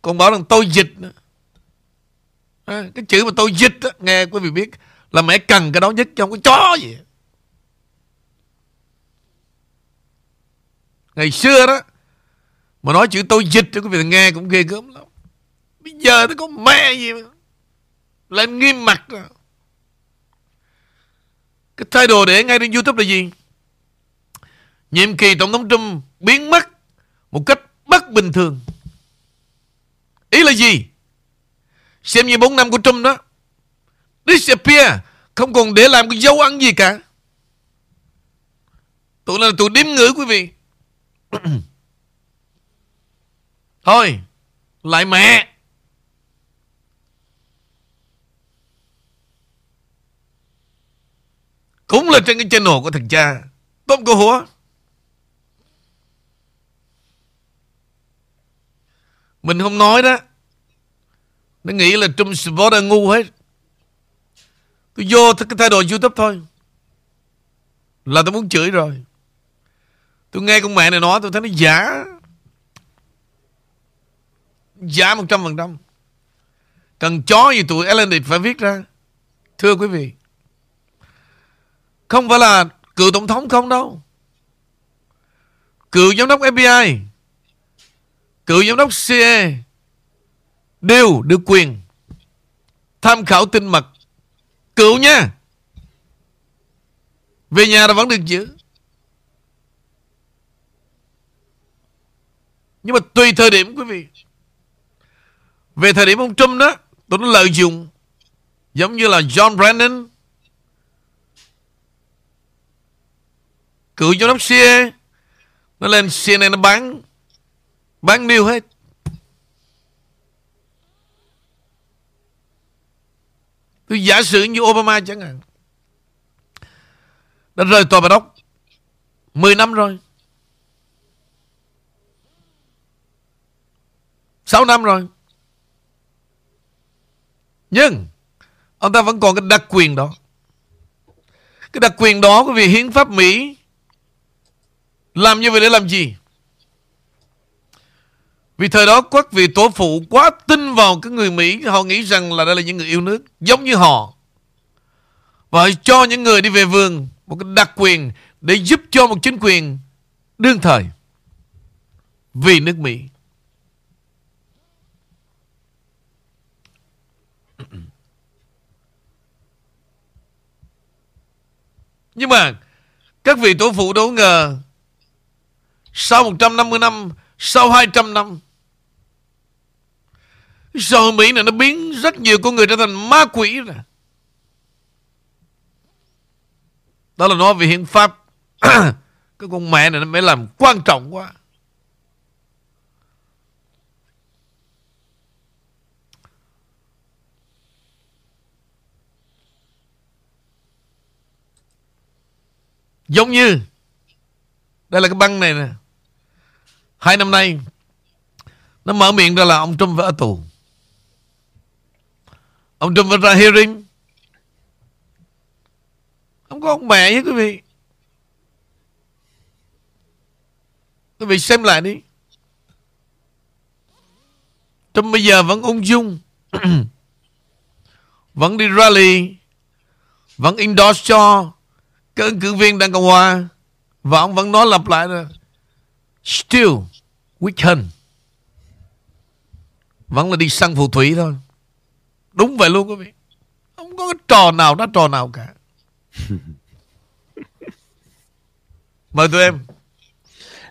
Còn bảo rằng tôi dịch nữa. À, cái chữ mà tôi dịch đó, nghe quý vị biết là mẹ cần cái đó nhất trong cái chó gì. Ngày xưa đó mà nói chữ tôi dịch cho quý vị nghe cũng ghê gớm lắm. Bây giờ nó có mẹ gì mà Lên nghiêm mặt rồi Cái thái độ để ngay trên Youtube là gì? Nhiệm kỳ Tổng thống Trump biến mất Một cách bất bình thường. Ý là gì? Xem như 4 năm của Trump đó, Disappear, Không còn để làm cái dấu ấn gì cả. Tụi này là tụi điếm ngữ quý vị. Thôi, Lại mẹ. Cũng là trên cái channel của thằng cha. Tôm cô húa Mình không nói đó Nó nghĩ là Trump là ngu hết Tôi vô cái thay đổi YouTube thôi Là tôi muốn chửi rồi Tôi nghe con mẹ này nói, tôi thấy nó giả. Giả 100%. Cần chó gì tụi Ellen phải viết ra. Thưa quý vị. Không phải là cựu tổng thống không đâu. Cựu giám đốc FBI. Cựu giám đốc CIA. Đều được quyền tham khảo tin mật. Cựu nha. Về nhà là vẫn được giữ. Nhưng mà tùy thời điểm quý vị. Về thời điểm ông Trump đó, tôi nó lợi dụng giống như là John Brennan, cựu giám đốc CIA, nó lên CNN nó bán bán new hết. Tôi giả sử như Obama chẳng hạn. Đã rời tòa bà đốc 10 năm rồi. 6 năm rồi. Nhưng, ông ta vẫn còn cái đặc quyền đó. Cái đặc quyền đó của vì hiến pháp Mỹ làm như vậy để làm gì? Vì thời đó các vị tổ phụ quá tin vào cái người Mỹ, Họ nghĩ rằng là đây là những người yêu nước, Giống như họ. Và cho những người đi về vườn, Một cái đặc quyền để giúp cho một chính quyền đương thời Vì nước Mỹ. Nhưng mà Các vị tổ phụ đâu ngờ Sau 150 năm Sau 200 năm Xã hội Mỹ này nó biến rất nhiều con người trở thành ma quỷ rồi Đó là nói về hiến pháp. Cái con mẹ này nó mới làm quan trọng quá. Giống như, Đây là cái băng này nè. Hai năm nay, Nó mở miệng ra là ông Trump phải ở tù. Ông Trump vẫn ra hearing. Không có ông mẹ với quý vị. Quý vị xem lại đi. Trump bây giờ vẫn ung dung. Vẫn đi rally. Vẫn endorse cho Các ứng cử viên đang Cộng Hòa. Và ông vẫn nói lặp lại là, Still weak hơn Vẫn là đi săn phù thủy thôi. Đúng vậy luôn quý vị. Không có cái trò nào đó trò nào cả. Mời tụi em.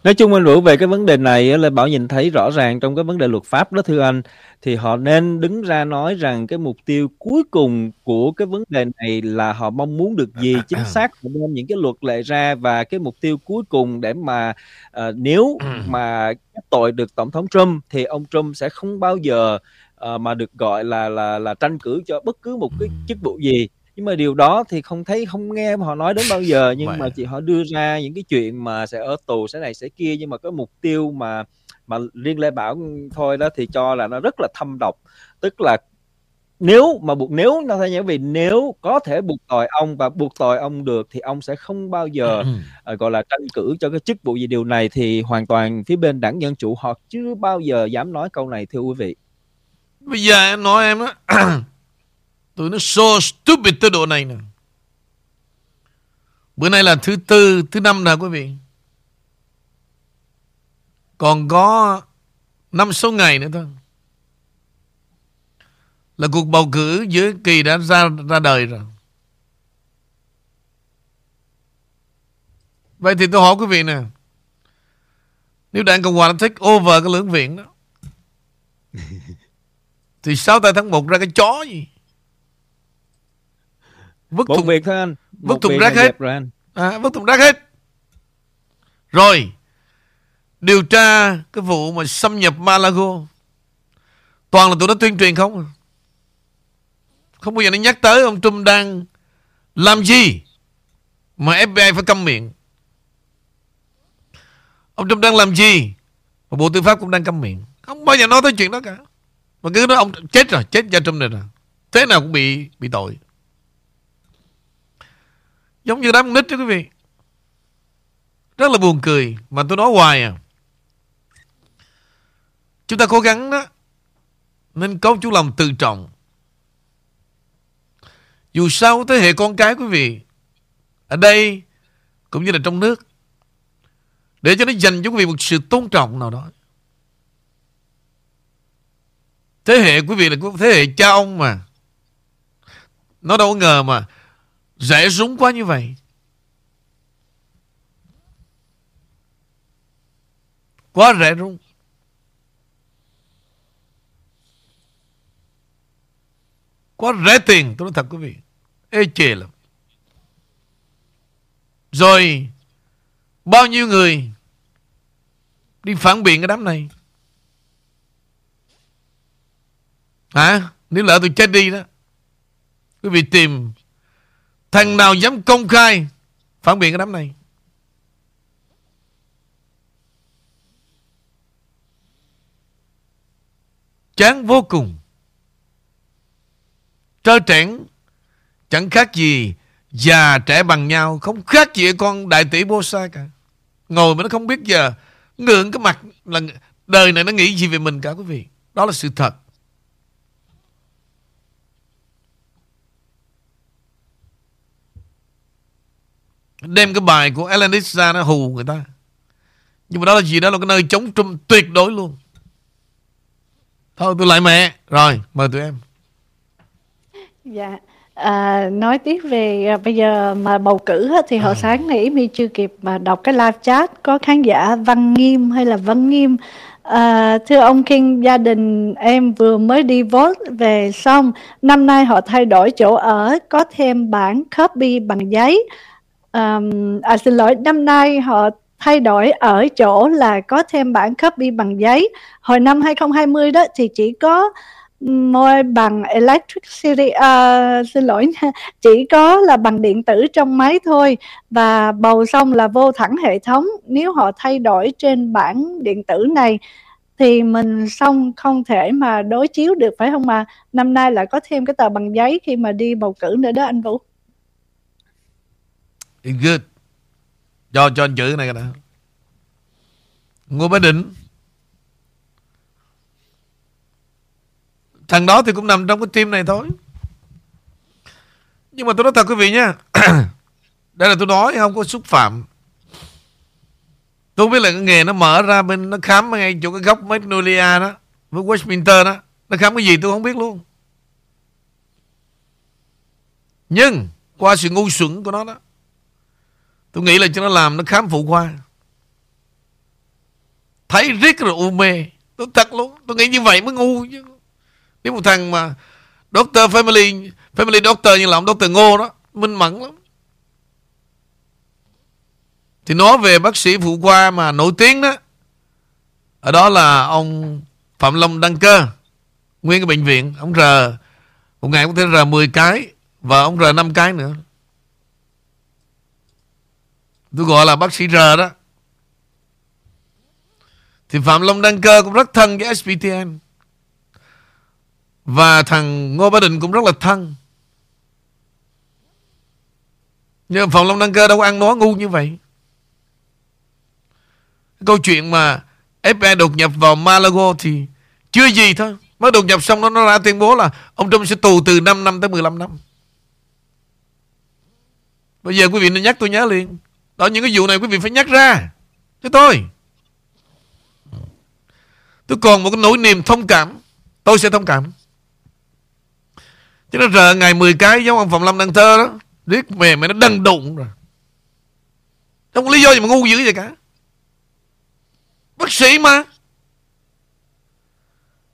Nói chung anh Vũ về cái vấn đề này là Bảo nhìn thấy rõ ràng trong cái vấn đề luật pháp đó thưa anh thì họ nên đứng ra nói rằng cái mục tiêu cuối cùng của cái vấn đề này là họ mong muốn được gì chính xác họ những cái luật lệ ra và cái mục tiêu cuối cùng để mà uh, nếu mà tội được tổng thống Trump thì ông Trump sẽ không bao giờ uh, mà được gọi là là là tranh cử cho bất cứ một cái chức vụ gì. Nhưng mà điều đó thì không thấy không nghe họ nói đến bao giờ. Nhưng mà chị họ đưa ra những cái chuyện mà sẽ ở tù sẽ này sẽ kia nhưng mà cái mục tiêu mà mà riêng lê bảo thôi đó thì cho là nó rất là thâm độc. Tức là nếu mà buộc nếu nó thay vì nếu có thể buộc tội ông và buộc tội ông được thì ông sẽ không bao giờ uh, gọi là tranh cử cho cái chức vụ gì. Điều này thì hoàn toàn phía bên đảng dân chủ họ chưa bao giờ dám nói câu này thưa quý vị bây giờ em nói em á Tụi nó so stupid tới độ này nè. Bữa nay là thứ tư, thứ năm nè quý vị. Còn có năm số ngày nữa thôi. Là cuộc bầu cử giữa kỳ đã ra ra đời rồi. Vậy thì tôi hỏi quý vị nè. Nếu đảng Cộng Hòa nó thích over cái lưỡng viện đó. thì sao tại tháng 1 ra cái chó gì? vứt một thùng việc thôi anh. vứt thùng rác hết. rồi anh. À, vứt thùng rác hết. Rồi điều tra cái vụ mà xâm nhập Malago. Toàn là tụi nó tuyên truyền không không bao giờ nó nhắc tới ông Trump đang làm gì mà FBI phải câm miệng. Ông Trump đang làm gì mà Bộ Tư pháp cũng đang câm miệng. Không bao giờ nói tới chuyện đó cả mà cứ nói ông chết rồi, chết cho Trump này rồi thế nào cũng bị bị tội. Giống như đám nít đó quý vị. Rất là buồn cười, Mà tôi nói hoài à. Chúng ta cố gắng đó, Nên có chú lòng tự trọng. Dù sao thế hệ con cái quý vị, Ở đây, Cũng như là trong nước, Để cho nó dành cho quý vị một sự tôn trọng nào đó. Thế hệ quý vị là thế hệ cha ông mà. Nó đâu có ngờ mà Rẻ rúng quá như vậy. Quá rẻ rúng. Quá rẻ tiền, Tôi nói thật quý vị. Ê, chề lắm. Rồi, Bao nhiêu người Đi phản biện cái đám này? Hả? Nếu lỡ tôi chết đi đó, Quý vị tìm Thằng nào dám công khai Phản biện cái đám này. Chán vô cùng. Trơ trẽn, Chẳng khác gì Già trẻ bằng nhau, Không khác gì con đại tỷ bô sa cả. Ngồi mà nó không biết giờ, Ngượng cái mặt là Đời này nó nghĩ gì về mình cả, quý vị. Đó là sự thật. Đem cái bài của Alanis ra nó hù người ta. Nhưng mà đó là gì? Đó là cái nơi chống trung tuyệt đối luôn. Thôi tôi lại mẹ. Rồi mời tụi em. Dạ À, nói tiếp về à, bây giờ mà bầu cử á, thì hồi À. sáng nãy mi chưa kịp mà đọc cái live chat có khán giả Văn Nghiêm hay là Văn Nghiêm. À, thưa ông King gia đình em vừa mới đi vote về xong. Năm nay họ thay đổi chỗ ở có thêm bản copy bằng giấy um, à xin lỗi năm nay họ thay đổi ở chỗ là có thêm bản copy bằng giấy. Hồi năm 2020 đó thì chỉ có môi bằng electricity uh, à, xin lỗi nha chỉ có là bằng điện tử trong máy thôi và bầu xong là vô thẳng hệ thống. Nếu họ thay đổi trên bản điện tử này thì mình xong không thể mà đối chiếu được phải không mà? Năm nay lại có thêm cái tờ bằng giấy khi mà đi bầu cử nữa đó anh Vũ. It's good. Cho cho anh chữ này cái đã. Ngô Bá Định. Thằng đó thì cũng nằm trong cái team này thôi. Nhưng mà tôi nói thật quý vị nha. Đây là tôi nói, không có xúc phạm. Tôi không biết là cái nghề nó mở ra bên, Nó khám ngay chỗ cái góc Magnolia đó, Với Westminster đó. Nó khám cái gì tôi không biết luôn. Nhưng, Qua sự ngu xuẩn của nó đó Tôi nghĩ là cho nó làm Nó khám phụ khoa. Thấy riết rồi u mê. Tôi thật luôn, Tôi nghĩ như vậy mới ngu chứ. Nếu một thằng mà Doctor Family Family Doctor như là ông Doctor Ngô đó, Minh mẫn lắm. Thì nói về bác sĩ phụ khoa mà nổi tiếng đó, Ở đó là ông Phạm Long Đăng Cơ, Nguyên cái bệnh viện. Ông rờ Một ngày có thể rờ 10 cái Và ông rờ 5 cái nữa. Tôi gọi là bác sĩ rờ đó Thì Phạm Long Đăng Cơ cũng rất thân với SPTN Và thằng Ngô Bá Định cũng rất là thân Nhưng Phạm Long Đăng Cơ đâu có ăn nói ngu như vậy Câu chuyện mà FBI đột nhập vào Malago thì chưa gì thôi. Mới đột nhập xong nó nó ra tuyên bố là ông Trump sẽ tù từ 5 năm tới 15 năm. Bây giờ quý vị nên nhắc tôi nhớ liền. Đó, những cái vụ này quý vị phải nhắc ra. thế tôi. Tôi còn một cái nỗi niềm thông cảm. Tôi sẽ thông cảm. Chứ nó rờ ngày 10 cái giống ông Phạm Lâm đang thơ đó. Riết mẹ mày nó đần đụng rồi. Không có lý do gì mà ngu dữ vậy cả. Bác sĩ mà.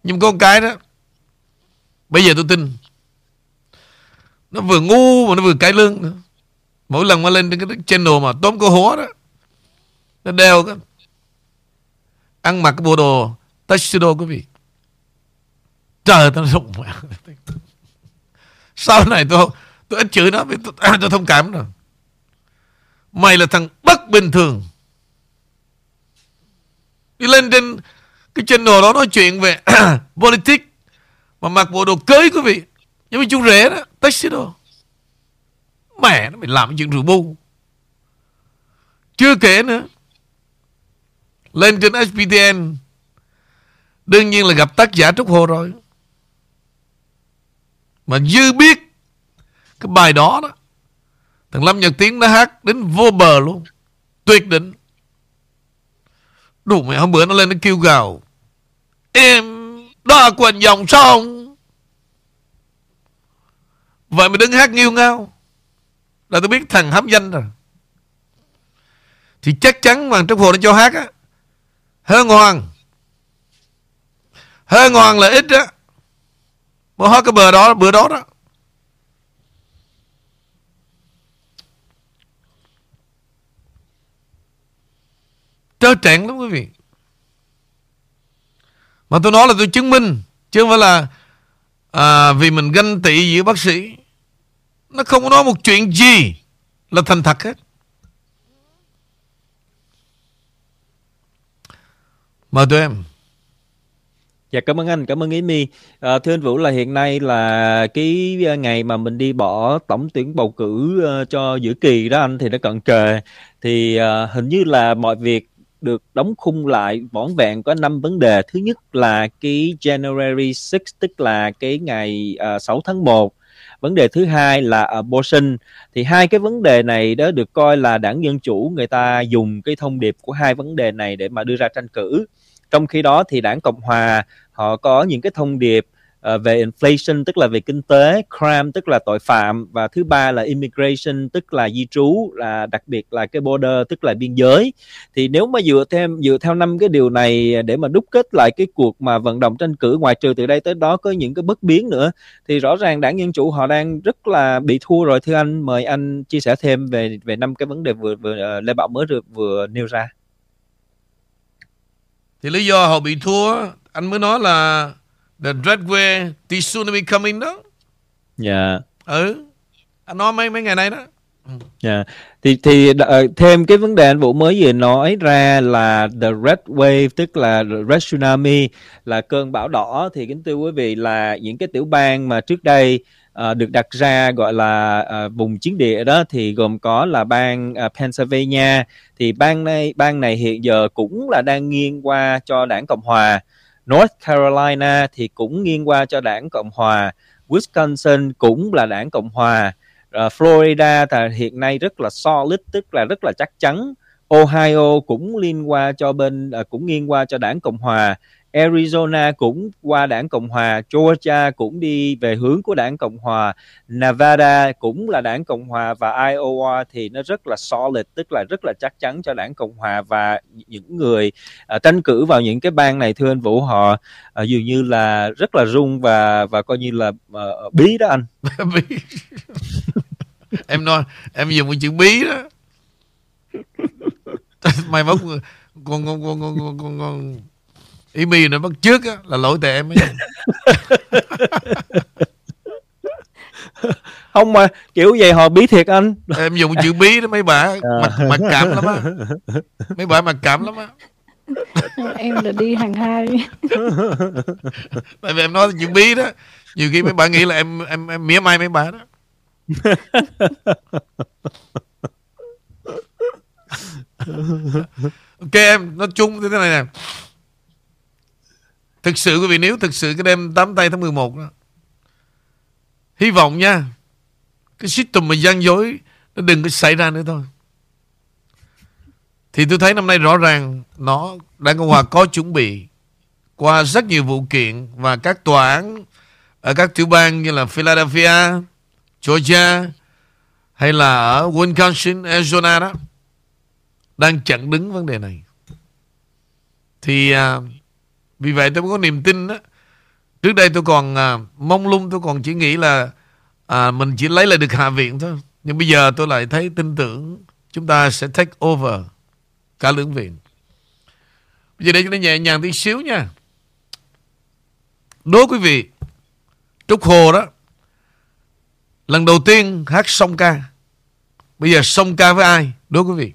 Nhưng con cái đó. Bây giờ tôi tin. Nó vừa ngu mà nó vừa cãi lương nữa. Mỗi lần mà lên trên cái channel mà tóm cô hố đó. Nó đeo cái. Ăn mặc cái bộ đồ tuxedo quý vị. Trời tao rụng mẹ. Sau này tôi tôi ít chửi nó vì tôi, tôi thông cảm rồi. Mày là thằng bất bình thường. Đi lên trên cái channel đó nói chuyện về politics mà mặc bộ đồ cưới quý vị. Giống như chú rể đó, tuxedo. Mẹ nó mày làm chuyện rượu bu. Chưa kể nữa, Lên trên SPTN Đương nhiên là gặp tác giả Trúc Hồ rồi. Mà dư biết, Cái bài đó đó, Thằng Lâm Nhật Tiến nó hát đến vô bờ luôn, Tuyệt đỉnh. Đủ mẹ, hôm bữa nó lên nó kêu gào, Em đã quần dòng sông. Vậy mà đứng hát nghiêu ngao. Là tôi biết thằng hấp danh rồi. Thì chắc chắn Hoàng Trúc Hồ nó cho hát á Hơn Hoàng Hơn Hoàng là ít á. Mà hát cái bờ đó Bữa đó đó. Trơ trạng lắm quý vị. Mà tôi nói là tôi chứng minh Chứ không phải là à, Vì mình ganh tị giữa bác sĩ. Nó không có nói một chuyện gì Là thành thật hết Mời tụi em Dạ cảm ơn anh, cảm ơn Amy. À, thưa anh Vũ là hiện nay là cái à, ngày mà mình đi bỏ tổng tuyển bầu cử uh, cho giữa kỳ đó anh thì nó cận kề. Thì uh, hình như là mọi việc được đóng khung lại vỏn vẹn có 5 vấn đề. Thứ nhất là cái January 6 tức là cái ngày uh, 6 tháng 1. Vấn đề thứ hai là abortion. Thì hai cái vấn đề này đó được coi là đảng Dân Chủ người ta dùng cái thông điệp của hai vấn đề này để mà đưa ra tranh cử. Trong khi đó thì đảng Cộng Hòa, họ có những cái thông điệp uh, về inflation tức là về kinh tế, crime tức là tội phạm và thứ ba là immigration tức là di trú là đặc biệt là cái border tức là biên giới. Thì nếu mà dựa thêm dựa theo năm cái điều này để mà đúc kết lại cái cuộc mà vận động tranh cử ngoài trừ từ đây tới đó có những cái bất biến nữa thì rõ ràng đảng dân chủ họ đang rất là bị thua rồi thưa anh mời anh chia sẻ thêm về về năm cái vấn đề vừa vừa ờ, Lê Bảo mới vừa, vừa nêu ra. Thì lý do họ bị thua anh mới nói là The Red Way Tsunami Coming đó. Dạ. Yeah. Ừ. Anh nói mấy mấy ngày nay đó. Dạ. Yeah. Thì thì uh, thêm cái vấn đề anh Vũ mới vừa nói ra là the red wave tức là red tsunami là cơn bão đỏ thì kính thưa quý vị là những cái tiểu bang mà trước đây uh, được đặt ra gọi là uh, vùng chiến địa đó thì gồm có là bang uh, Pennsylvania thì bang này bang này hiện giờ cũng là đang nghiêng qua cho đảng Cộng hòa North Carolina thì cũng nghiêng qua cho đảng Cộng hòa, Wisconsin cũng là đảng Cộng hòa, uh, Florida thì hiện nay rất là solid tức là rất là chắc chắn. Ohio cũng liên qua cho bên uh, cũng nghiêng qua cho đảng Cộng hòa. Arizona cũng qua đảng Cộng hòa, Georgia cũng đi về hướng của đảng Cộng hòa, Nevada cũng là đảng Cộng hòa và Iowa thì nó rất là solid tức là rất là chắc chắn cho đảng Cộng hòa và những người uh, tranh cử vào những cái bang này thưa anh Vũ họ uh, dường như là rất là rung và và coi như là uh, bí đó anh. bí. em nói em dùng cái chữ bí đó. mai mốt con con con con con con, con ý mi nó bắt trước á, là lỗi tại em ấy không mà kiểu vậy họ bí thiệt anh. Em dùng chữ bí đó mấy bà à. mặt mặt cảm lắm á. Mấy bà mặt cảm lắm á. Em là đi hàng hai. Tại vì em nói chữ bí đó nhiều khi mấy bà nghĩ là em em em mỉa mai mấy bà đó. Ok em nói chung thế này nè Thực sự quý vị nếu thực sự cái đêm 8 tây tháng 11 đó Hy vọng nha Cái system mà gian dối Nó đừng có xảy ra nữa thôi. Thì tôi thấy năm nay rõ ràng Nó Đảng Cộng Hòa có chuẩn bị Qua rất nhiều vụ kiện Và các tòa án Ở các tiểu bang như là Philadelphia Georgia Hay là ở Wisconsin, Arizona đó Đang chặn đứng vấn đề này. Thì uh, vì vậy tôi mới có niềm tin đó. Trước đây tôi còn à, mong lung tôi còn chỉ nghĩ là à, mình chỉ lấy lại được Hạ viện thôi. Nhưng bây giờ tôi lại thấy tin tưởng chúng ta sẽ take over cả lưỡng viện. Bây giờ để chúng ta nhẹ nhàng tí xíu nha. Đố quý vị, Trúc Hồ đó, lần đầu tiên hát song ca. Bây giờ song ca với ai? Đố quý vị.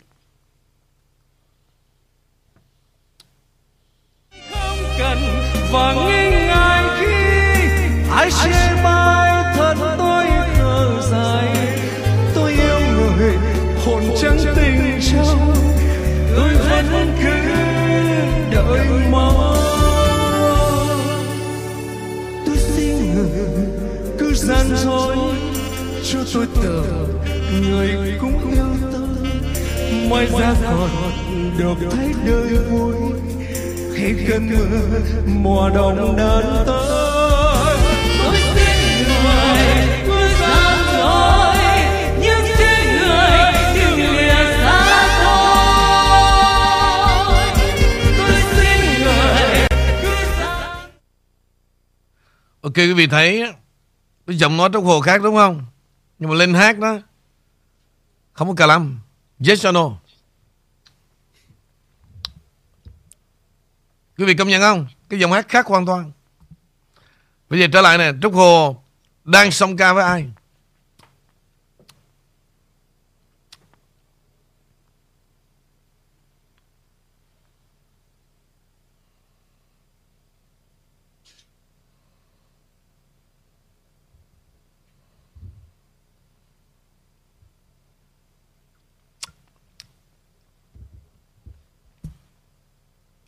Ai chê bai thật tôi thở dài. Tôi yêu người, hồn trắng tình trong. Vẫn cứ đợi mong. Tôi xin người, cứ gian dối. Cho tôi tờ, người cũng yêu tôi. Mai ra còn được thấy đời vui. Khi cơn mưa mùa đông đến tới. Ok quý vị thấy cái giọng nói trong hồ khác đúng không? Nhưng mà lên hát đó không có cả lắm, Yes or no? Quý vị công nhận không? Cái giọng hát khác hoàn toàn. Bây giờ trở lại nè, Trúc Hồ đang song ca với ai?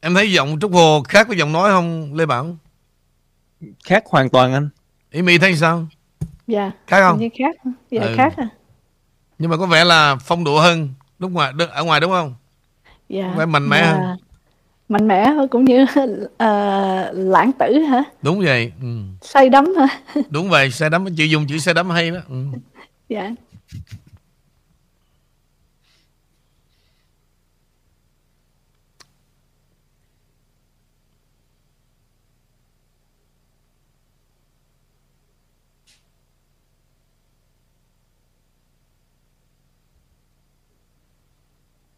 Em thấy giọng Trúc Hồ khác với giọng nói không Lê Bảo? khác hoàn toàn anh Ý mi thấy sao? dạ Khác không? như khác dạ Ừ. khác à Nhưng mà có vẻ là phong độ hơn lúc ngoài ở ngoài đúng không? dạ Phải mạnh mẽ Dạ. hơn. mạnh mẽ hơn cũng như ờ, lãng tử hả Đúng vậy. Ừ. say đắm hả Đúng vậy, xe đắm chị dùng chữ xe đắm hay đó. Ừ. dạ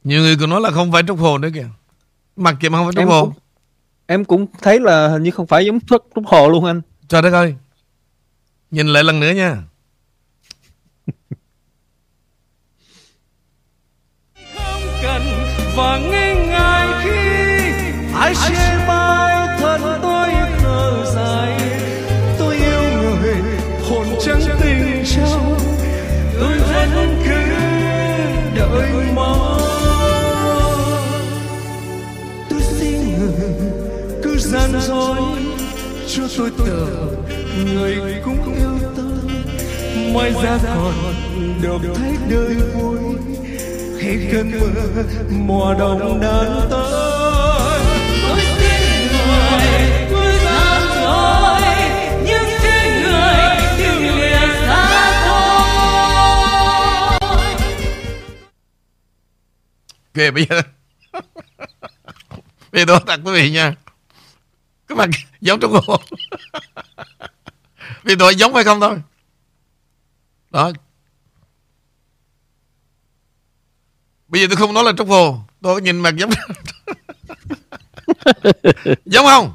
Nhiều người còn nói là không phải Trúc Hồ nữa kìa. Mặt kìa mà không phải Trúc Em Hồ. cũng- em cũng thấy là hình như không phải giống Trúc Trúc Hồ luôn anh Trời đất ơi. Nhìn lại lần nữa nha. không cần và nghi ngại khi ai chê dối. Cho tôi tưởng người cũng yêu tôi mai ra còn được thấy đời vui. Khi cơn mưa mùa đông đến tới tôi xin người tôi gian dối nhưng chỉ người yêu lìa xa tôi Ok bây giờ. bây giờ tôi tặng quý vị nha. Cái mặt giống Hồ. bây giờ tôi giống hay không thôi. Đó. Bây giờ tôi không nói là Trúc Hồ. Tôi nhìn mặt giống. giống không?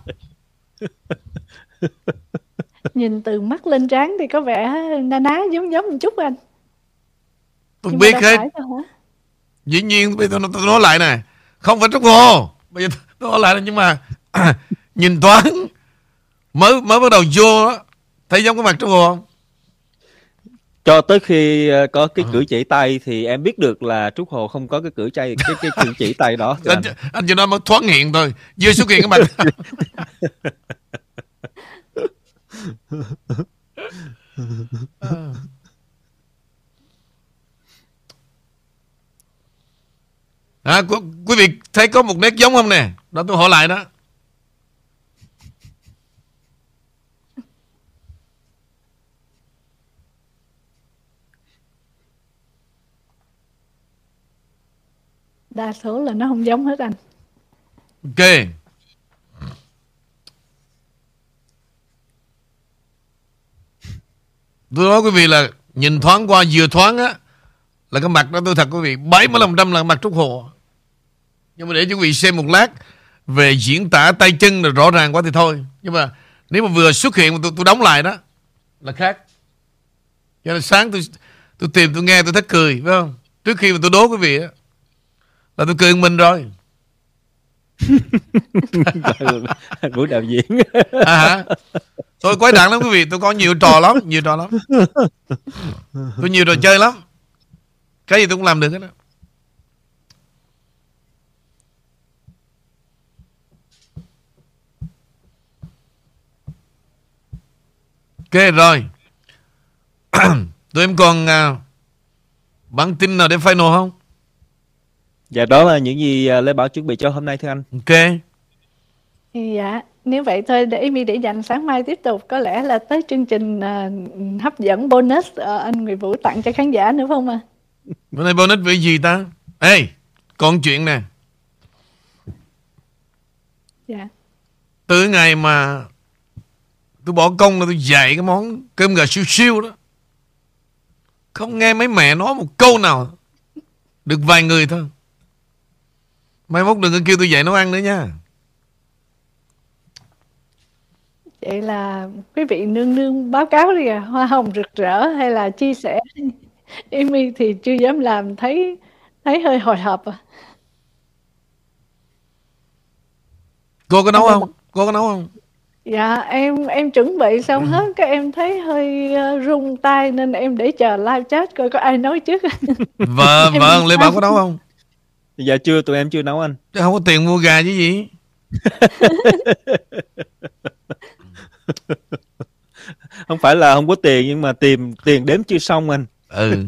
nhìn từ mắt lên trán thì có vẻ na ná giống giống một chút anh Tôi Nhưng biết hết. Dĩ nhiên bây giờ tôi, tôi nói lại nè Không phải Trúc Hồ Bây giờ tôi nói lại là nhưng mà Nhìn thoáng. Mới mới bắt đầu vô đó, Thấy giống cái mặt Trúc Hồ không? Cho tới khi ờ, có cái cử chỉ tay thì em biết được là Trúc Hồ không có cái cử chỉ cái cái cử chỉ tay đó. Anh, anh. chỉ nói mới thoáng hiện thôi. Vừa xuất hiện cái mặt. À, quý vị thấy có một nét giống không nè? Đó tôi hỏi lại đó đa số là nó không giống hết anh. Ok. Tôi nói quý vị là Nhìn thoáng qua vừa thoáng á Là cái mặt đó tôi thật quý vị 75% là mặt Trúc Hồ. Nhưng mà để cho quý vị xem một lát Về diễn tả tay chân là rõ ràng quá thì thôi. Nhưng mà nếu mà vừa xuất hiện mà tôi, tôi đóng lại đó Là khác. Cho nên sáng tôi tôi tìm tôi nghe tôi thích cười phải không? Trước khi mà tôi đố quý vị á là tôi cười mình rồi. Buổi đạo diễn. À, hả? tôi quái đản lắm quý vị tôi có nhiều trò lắm nhiều trò lắm. Tôi nhiều trò chơi lắm. Cái gì tôi cũng làm được hết đó ok rồi. Tụi em còn à, bản tin nào để final không? Dạ đó là những gì uh, Lê Bảo chuẩn bị cho hôm nay thưa anh. Ok. Dạ, nếu vậy thôi để mi để dành sáng mai tiếp tục có lẽ là tới chương trình uh, hấp dẫn bonus uh, anh Nguyễn Vũ tặng cho khán giả nữa không à? Bữa nay bonus về gì ta? Ê, còn chuyện nè. Dạ. Từ ngày mà tôi bỏ công là tôi dạy cái món cơm gà siêu siêu đó. Không nghe mấy mẹ nói một câu nào. Được vài người thôi. Mai mốt đừng có kêu tôi dạy nấu ăn nữa nha. Vậy là quý vị nương nương báo cáo đi à, hoa hồng rực rỡ hay là chia sẻ. Amy thì chưa dám làm thấy thấy hơi hồi hộp à. Cô có nấu không? Cô có nấu không? Dạ em em chuẩn bị xong hết các em thấy hơi uh, rung tay nên em để chờ live chat coi có ai nói trước. Vợ vợ Lê Bảo có nấu không? Dạ chưa tụi em chưa nấu anh. Chứ không có tiền mua gà chứ gì. không phải là không có tiền nhưng mà tìm tiền đếm chưa xong anh. Ừ.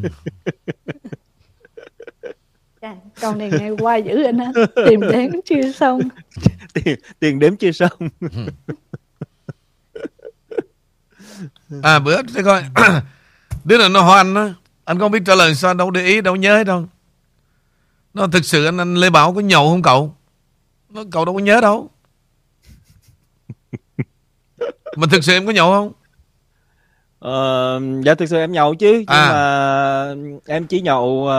câu này nghe qua dữ anh á tìm đếm chưa xong tiền tiền đếm chưa xong à bữa thế coi đứa nào nó hỏi anh á anh không biết trả lời sao đâu để ý đâu nhớ hết đâu nó thực sự anh, anh Lê Bảo có nhậu không cậu? Nó cậu đâu có nhớ đâu. Mà thực sự em có nhậu không? Ờ, dạ thực sự em nhậu chứ nhưng à. mà em chỉ nhậu uh,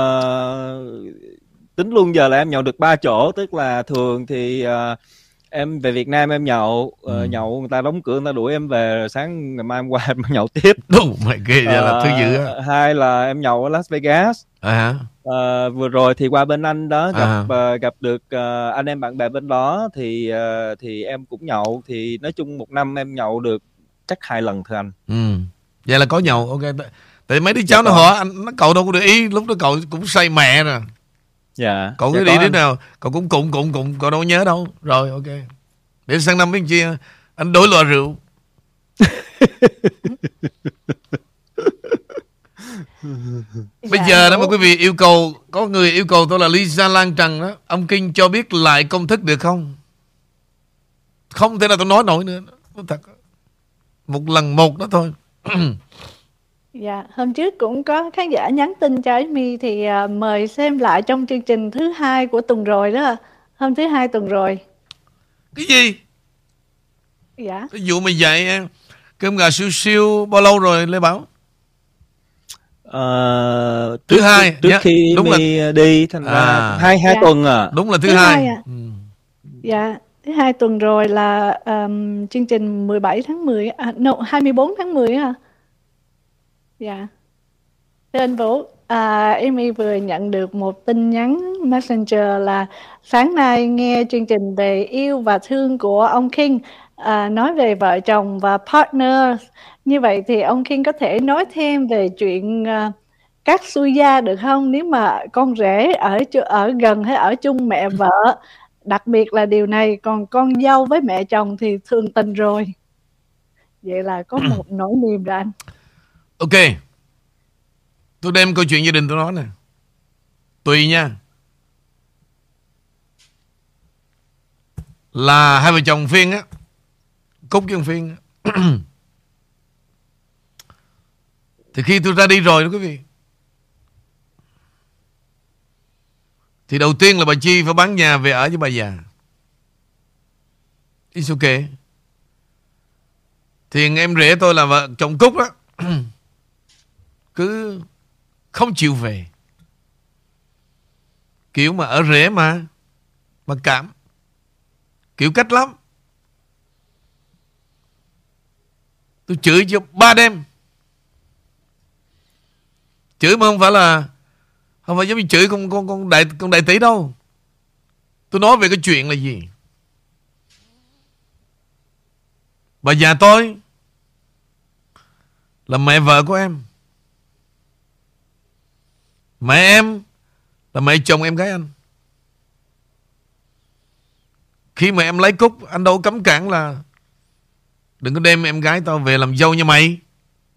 tính luôn giờ là em nhậu được ba chỗ. Tức là thường thì uh, em về Việt Nam em nhậu uh, ừ. nhậu người ta đóng cửa người ta đuổi em về sáng ngày mai em qua em nhậu tiếp. Đúng mày ghê vậy uh, là thứ dữ á. hai là em nhậu ở Las Vegas. À uh, vừa rồi thì qua bên anh đó gặp à. uh, gặp được uh, anh em bạn bè bên đó thì uh, thì em cũng nhậu. Thì nói chung một năm em nhậu được chắc hai lần thưa anh. Ừ. Vậy là có nhậu ok. Tại mấy đứa cháu dạ nó hỏi anh nó cậu đâu có để ý lúc đó cậu cũng say mẹ nè dạ cậu dạ cứ đi đến nào cậu cũng cụng cụng cụng cậu đâu nhớ đâu. Rồi ok. Để sang năm bên chia anh đổi lọ rượu Bây dạ, giờ đó mà quý vị yêu cầu Có người yêu cầu tôi là Lisa Lan Trần đó Ông Kinh cho biết lại công thức được không Không thể nào tôi nói nổi nữa Thật Một lần một đó thôi Dạ, hôm trước cũng có khán giả nhắn tin cho Amy thì uh, mời xem lại trong chương trình thứ hai của tuần rồi đó, hôm thứ hai tuần rồi. Cái gì? Dạ. Cái vụ mà dạy à, cơm gà siêu siêu bao lâu rồi Lê Bảo? Uh, thứ hai trước, dạ, khi đúng là... đi thành ra à. hai hai dạ. tuần à đúng là thứ, thứ hai, hai à. ừ. dạ thứ hai tuần rồi là um, chương trình 17 tháng 10 à, no, 24 tháng 10 à Dạ. Thưa anh Vũ, à, Amy vừa nhận được một tin nhắn Messenger là sáng nay nghe chương trình về yêu và thương của ông King à, nói về vợ chồng và partner. Như vậy thì ông King có thể nói thêm về chuyện à, các xui gia được không? Nếu mà con rể ở ở gần hay ở chung mẹ vợ, đặc biệt là điều này còn con dâu với mẹ chồng thì thường tình rồi. Vậy là có một nỗi niềm rồi anh. Ok Tôi đem câu chuyện gia đình tôi nói nè Tùy nha Là hai vợ chồng phiên á Cúc dân phiên. Thì khi tôi ra đi rồi đó quý vị, Thì đầu tiên là bà Chi phải bán nhà về ở với bà già. It's okay Thì em rể tôi là vợ chồng Cúc đó, cứ không chịu về. Kiểu mà ở rể mà mà cảm. Kiểu cách lắm. Tôi chửi cho ba đêm. Chửi mà không phải là không phải giống như chửi con con con đại con đại tỷ đâu. Tôi nói về cái chuyện là gì? Bà già tôi là mẹ vợ của em. Mẹ em là mẹ chồng em gái anh. Khi mà em lấy cúc, anh đâu cấm cản là đừng có đem em gái tao về làm dâu như mày.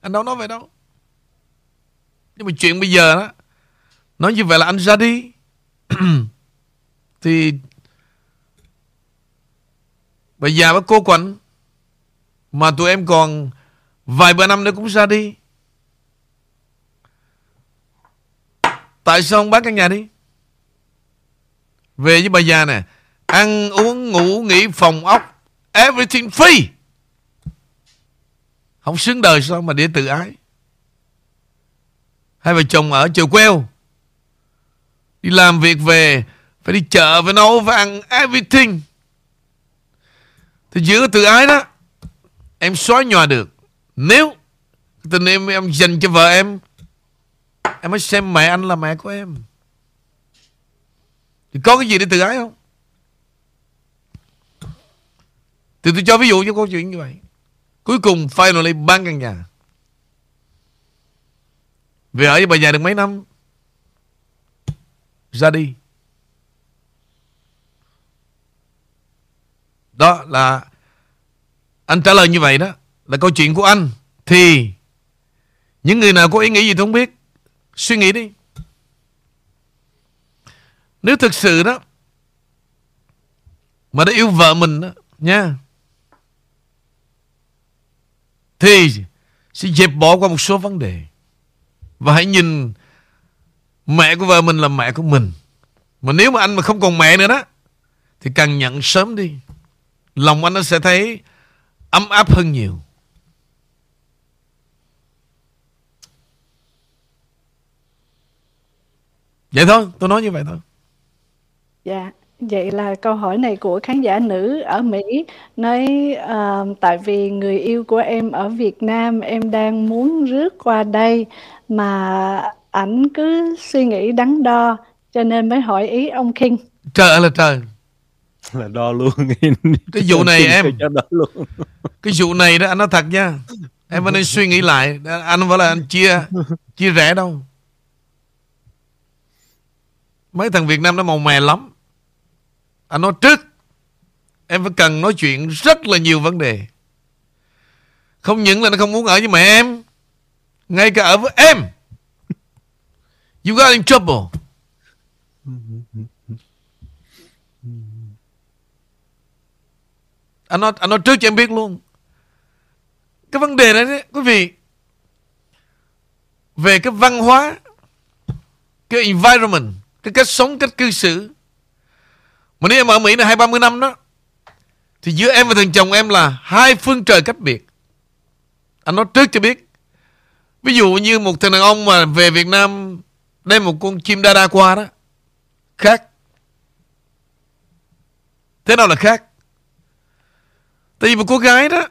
Anh đâu nói vậy đâu. Nhưng mà chuyện bây giờ đó, Nói như vậy là anh ra đi. Thì Bà già bà cô quạnh, Mà tụi em còn Vài ba năm nữa cũng ra đi. Tại sao không bán căn nhà đi? Về với bà già nè, Ăn uống, ngủ, nghỉ, phòng ốc, Everything free. Không xứng đời sao mà để tự ái? Hai vợ chồng ở chợ queo, Đi làm việc về, Phải đi chợ Phải nấu Phải ăn everything. Thì giữa tự ái đó, Em xóa nhòa được. Nếu Tình em em dành cho vợ em Em mới xem mẹ anh là mẹ của em. Thì có cái gì để tự ái không? Thì tôi cho ví dụ cho câu chuyện như vậy. Cuối cùng, finally bán căn nhà. Về ở với bà già được mấy năm? Ra đi. Đó là Anh trả lời như vậy đó, Là câu chuyện của anh. Thì, Những người nào có ý nghĩ gì tôi không biết. Suy nghĩ đi. Nếu thực sự đó, Mà đã yêu vợ mình đó, Nha. Thì Sẽ dẹp bỏ qua một số vấn đề. Và hãy nhìn Mẹ của vợ mình là mẹ của mình. Mà nếu mà anh mà không còn mẹ nữa đó Thì càng nhận sớm đi. Lòng anh nó sẽ thấy Ấm áp hơn nhiều. Vậy thôi, tôi nói như vậy thôi. Dạ, vậy là câu hỏi này của khán giả nữ ở Mỹ nói uh, tại vì người yêu của em ở Việt Nam em đang muốn rước qua đây mà ảnh cứ suy nghĩ đắn đo cho nên mới hỏi ý ông King. Trời ơi là trời. là đo luôn. Cái vụ này em cho đo luôn. Cái vụ này đó anh nói thật nha. Em nên suy nghĩ lại. Anh phải là anh chia chia rẽ đâu. Mấy thằng Việt Nam nó màu mè lắm anh nói trước Em phải cần nói chuyện rất là nhiều vấn đề. Không những là nó không muốn ở với mẹ em Ngay cả ở với em. You got in trouble. Anh nói, anh nói trước cho em biết luôn. Cái vấn đề này đấy Quý vị Về cái văn hóa Cái environment cái cách sống, cách cư xử mà nếu em ở Mỹ là hai ba mươi năm đó, Thì giữa em và thằng chồng em là Hai phương trời cách biệt. Anh nói trước cho biết. Ví dụ như một thằng đàn ông mà về Việt Nam Đem một con chim đa đa qua đó, Khác. Thế nào là khác? Tại vì một cô gái đó,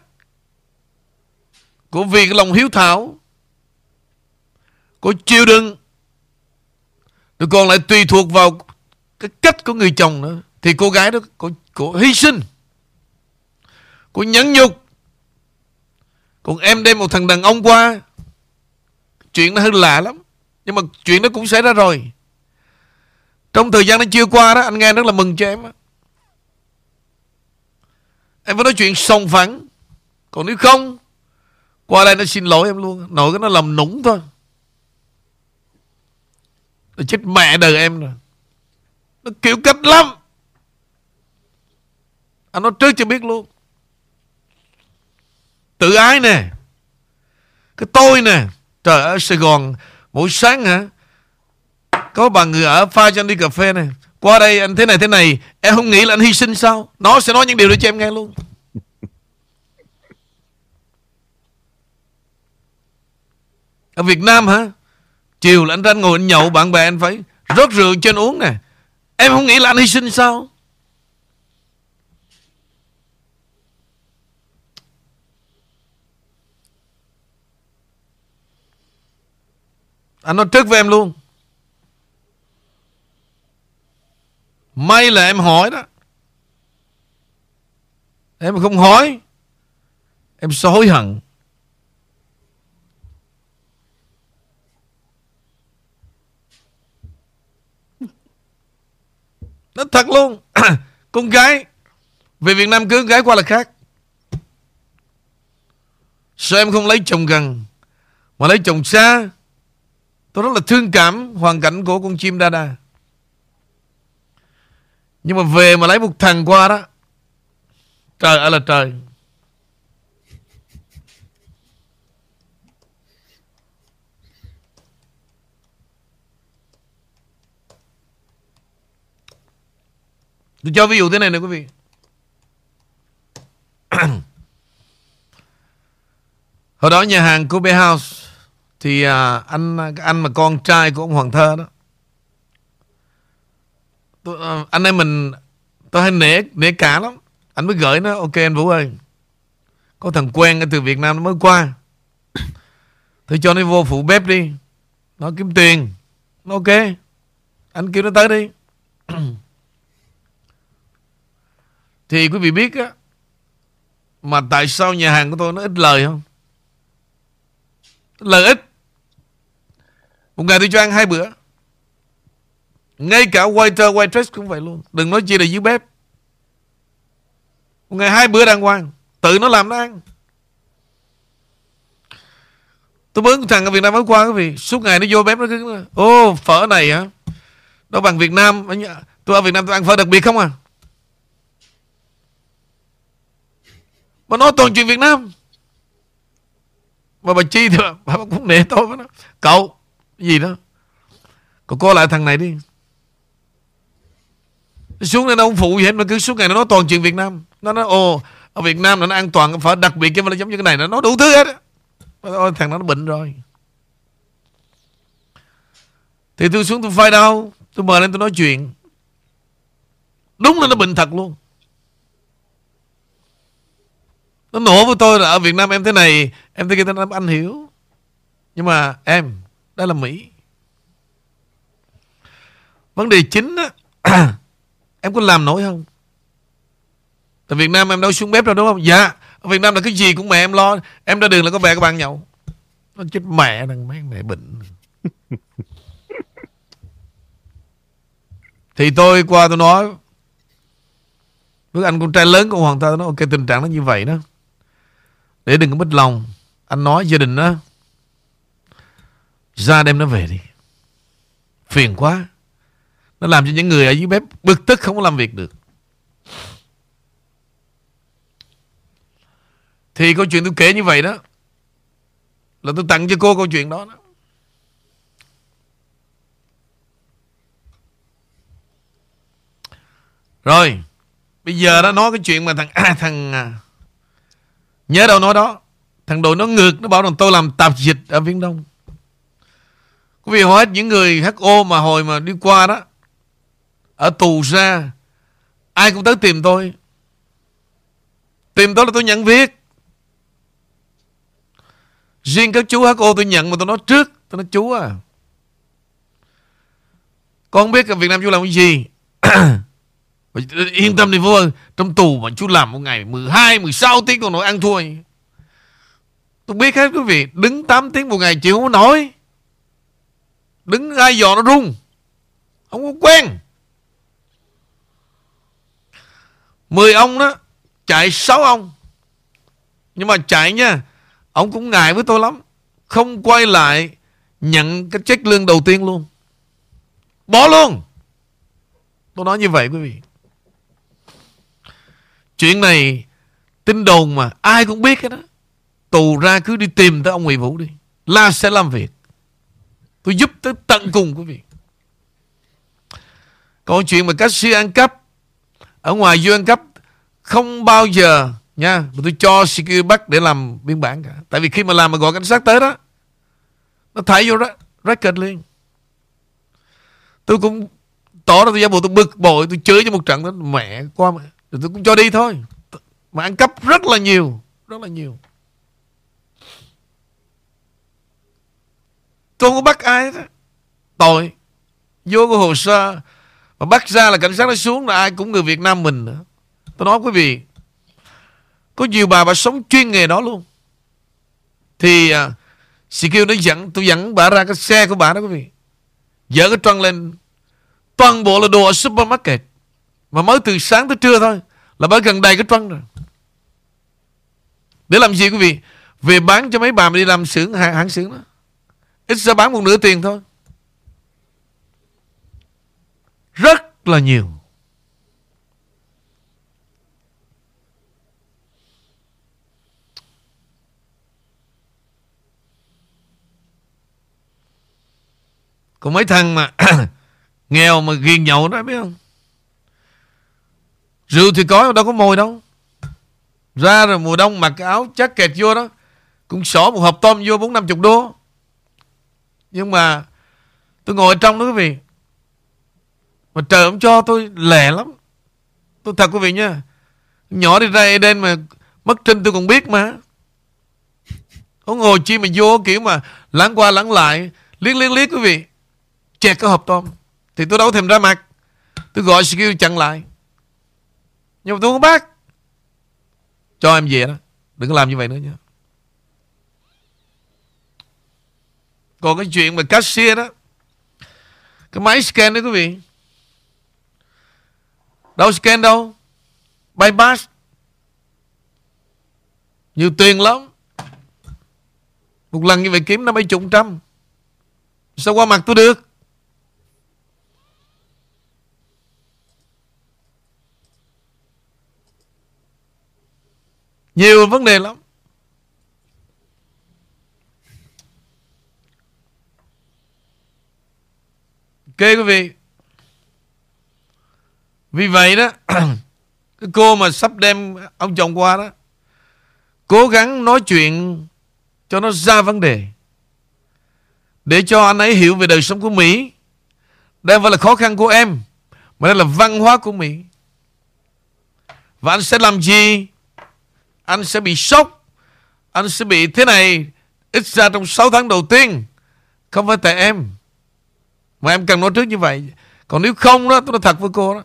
Cô vì cái lòng hiếu thảo, Cô chịu đựng, rồi còn lại tùy thuộc vào cái cách của người chồng nữa. Thì cô gái đó cô, cô hy sinh. Cô nhẫn nhục. Còn em đem một thằng đàn ông qua. Chuyện nó hơi lạ lắm. Nhưng mà chuyện nó cũng xảy ra rồi. Trong thời gian nó chưa qua đó Anh nghe rất là mừng cho em Em phải nói chuyện sòng phẳng Còn nếu không Qua đây nó xin lỗi em luôn Nội cái nó làm nũng thôi nó chết mẹ đời em rồi Nó kiểu cách lắm anh nói trước cho biết luôn. Tự ái nè. Cái tôi nè. Trời ở Sài Gòn Mỗi sáng hả? Có bà người ở pha cho anh đi cà phê nè. Qua đây anh thế này thế này. Em không nghĩ là anh hy sinh sao? Nó sẽ nói những điều đó cho em nghe luôn. Ở Việt Nam hả? Chiều là anh ra ngồi anh nhậu bạn bè anh phải rót rượu anh uống nè. Em không nghĩ là anh hy sinh sao Anh nói trước với em luôn. May là em hỏi đó. Em không hỏi, Em sẽ hối hận. Nó thật luôn. Con gái, Về Việt Nam cưới gái qua là khác. Sao em không lấy chồng gần, Mà lấy chồng xa? Tôi rất là thương cảm hoàn cảnh của con chim Dada. đa Nhưng mà về mà lấy một thằng qua đó, Trời ơi là trời Tôi cho ví dụ thế này nè quý vị Hồi đó nhà hàng Kobe House thì à, anh anh mà con trai của ông Hoàng Thơ đó tôi, à, Anh em mình Tôi hay nể nể cả lắm. Anh mới gửi nó Ok anh Vũ ơi Có thằng quen ở từ Việt Nam nó mới qua. Thì cho nó vô phụ bếp đi Nó kiếm tiền. Nó ok Anh kêu nó tới đi. Thì quý vị biết á Mà tại sao nhà hàng của tôi nó ít lời không? Lời ít. Một ngày tôi cho ăn hai bữa. Ngay cả waiter waitress cũng vậy luôn. Đừng nói chi là dưới bếp. Một ngày hai bữa đàng hoàng. Tự nó làm nó ăn. Tôi bướng thằng ở Việt Nam mới qua quý vị Suốt ngày nó vô bếp nó cứ Ô phở này hả? Đâu bằng Việt Nam Tôi ở Việt Nam tôi ăn phở đặc biệt không à? Mà nói toàn chuyện Việt Nam. Mà bà Chi thì bà, bà cũng nể tôi với nó. Cậu gì đó. Cậu coi lại thằng này đi. Nó Xuống đây nó không phụ gì hết Mà cứ suốt ngày nó nói toàn chuyện Việt Nam. Nó nói ồ Ở Việt Nam nó an toàn Phải đặc biệt cái mà nó giống như cái này Nó nói đủ thứ hết Ôi, Thằng đó nó bệnh rồi. Thì tôi xuống tôi phai đau Tôi mời lên tôi nói chuyện. Đúng là nó bệnh thật luôn. Nó nổ với tôi là ở Việt Nam em thế này Em thế kia anh hiểu Nhưng mà em đó là Mỹ. Vấn đề chính á Em có làm nổi không? Tại Việt Nam em đâu xuống bếp đâu đúng không? Dạ. Ở Việt Nam là cái gì cũng mẹ em lo. Em ra đường là có bè các bạn nhậu. Nó chết mẹ thằng mấy mẹ bệnh. Thì tôi qua tôi nói với anh con trai lớn của Hoàng Thơ nó ok tình trạng nó như vậy đó. Để đừng có mất lòng. Anh nói gia đình đó ra đem nó về đi. Phiền quá. Nó làm cho những người ở dưới bếp bực tức không có làm việc được. Thì câu chuyện tôi kể như vậy đó Là tôi tặng cho cô câu chuyện đó, đó. Rồi Bây giờ đó nói cái chuyện mà thằng à, thằng à, Nhớ đâu nói đó. Thằng đội nó ngược Nó bảo rằng tôi làm tạp dịch ở Viễn Đông. Quý vị hết những người HO mà hồi mà đi qua đó Ở tù ra Ai cũng tới tìm tôi. Tìm tôi là tôi nhận việc. Riêng các chú HO tôi nhận mà tôi nói trước Tôi nói chú à Con không biết ở Việt Nam chú làm cái gì? Yên tâm đi vô Trong tù mà chú làm một ngày 12, 16 tiếng còn nói ăn thua. Tôi biết hết quý vị Đứng 8 tiếng một ngày chịu không nói Đứng ra dò nó rung Không có quen. 10 ông đó Chạy sáu ông. Nhưng mà chạy nha, Ông cũng ngại với tôi lắm. Không quay lại Nhận cái check lương đầu tiên luôn. Bỏ luôn. Tôi nói như vậy quý vị. Chuyện này, tin đồn mà ai cũng biết cái đó. Tù ra cứ đi tìm tới ông Nguyễn Vũ đi. La sẽ làm việc. Tôi giúp tới tận cùng quý vị. Còn chuyện mà các sư ăn cắp, ở ngoài du ăn cắp, không bao giờ, nha, mà tôi cho security bắt để làm biên bản cả. Tại vì khi mà làm mà gọi cảnh sát tới đó, nó thải vô record liền. Tôi cũng tỏ ra tôi giả bộ tôi bực bội, tôi chửi cho một trận đó, mẹ, qua mà rồi tôi cũng cho đi thôi Mà ăn cắp rất là nhiều, Rất là nhiều Tôi không có bắt ai đó Tội. Vô cái hồ sơ. Mà bắt ra là cảnh sát nó xuống là ai cũng người Việt Nam mình nữa. Tôi nói quý vị Có nhiều bà bà sống chuyên nghề đó luôn. Thì à, uh, kêu nó dẫn Tôi dẫn bà ra cái xe của bà đó quý vị. Dỡ cái trăng lên. Toàn bộ là đồ ở supermarket. Mà mới từ sáng tới trưa thôi Là bà gần đầy cái trăng rồi. Để làm gì quý vị? Về bán cho mấy bà mà đi làm xưởng hãng, hãng xưởng đó. Ít ra bán một nửa tiền thôi. Rất là nhiều. Còn mấy thằng mà Nghèo mà ghiền nhậu đó, biết không? Rượu thì có đâu có mồi đâu. Ra rồi mùa đông mặc áo chắc kẹt vô đó, Cũng xỏ một hộp tôm vô bốn năm chục đô. Nhưng mà Tôi ngồi trong đó quý vị. Mà trời ông cho tôi lẻ lắm. Tôi thật quý vị nha Nhỏ đi ra Eden mà Mất trinh tôi còn biết mà. Có ngồi chi mà vô kiểu mà Lắng qua lắng lại, Liếc liếc liếc quý vị. Chẹt cái hộp tôm Thì tôi đâu thèm ra mặt. Tôi gọi skill chặn lại. Nhưng mà tôi không bác Cho em về đó. Đừng có làm như vậy nữa nha Còn cái chuyện mà cashier đó, Cái máy scan đấy quý vị. Đâu scan đâu? Bypass. Nhiều tiền lắm. Một lần như vậy kiếm năm mấy chục trăm. Sao qua mặt tôi được? Nhiều vấn đề lắm. Quý vị. Vì vậy đó, Cái cô mà sắp đem ông chồng qua đó, Cố gắng nói chuyện Cho nó ra vấn đề, Để cho anh ấy hiểu về đời sống của Mỹ. Đây phải là khó khăn của em, Mà đây là văn hóa của Mỹ. Và anh sẽ làm gì? Anh sẽ bị sốc. Anh sẽ bị thế này, Ít ra trong 6 tháng đầu tiên, Không phải tại em. Mà em cần nói trước như vậy. Còn nếu không đó tôi nói thật với cô đó.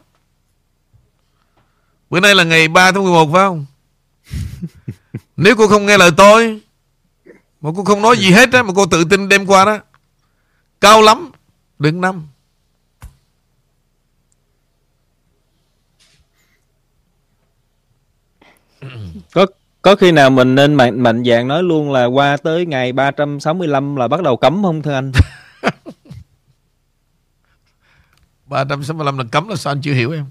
Bữa nay là ngày 3 tháng 11 phải không? Nếu cô không nghe lời tôi Mà cô không nói gì hết á Mà cô tự tin đem qua đó Cao lắm Đừng năm. Có có khi nào mình nên mạnh mạnh dạng nói luôn là qua tới ngày 365 là bắt đầu cấm không thưa anh 365 là cấm là sao anh chưa hiểu em?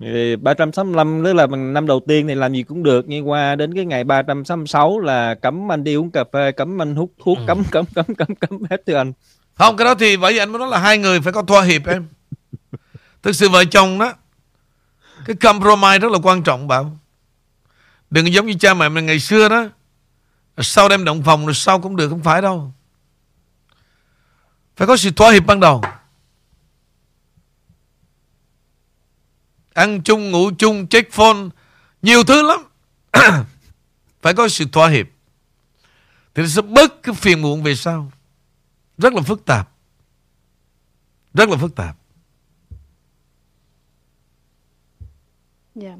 Thì 365 tức là năm đầu tiên thì làm gì cũng được nhưng qua đến cái ngày 366 là cấm anh đi uống cà phê cấm anh hút thuốc cấm cấm cấm cấm cấm hết thưa anh. Không cái đó thì bởi vì anh mới nói là hai người phải có thỏa hiệp em. Thực sự vợ chồng đó Cái compromise rất là quan trọng bảo. Đừng giống như cha mẹ mình ngày xưa đó Sau đem động phòng rồi sau cũng được Không phải đâu. Phải có sự thỏa hiệp ban đầu Ăn chung, ngủ chung, check phone. Nhiều thứ lắm. Phải có sự thỏa hiệp. Thì nó sẽ bớt cái phiền muộn về sau. Rất là phức tạp. Rất là phức tạp. Yeah.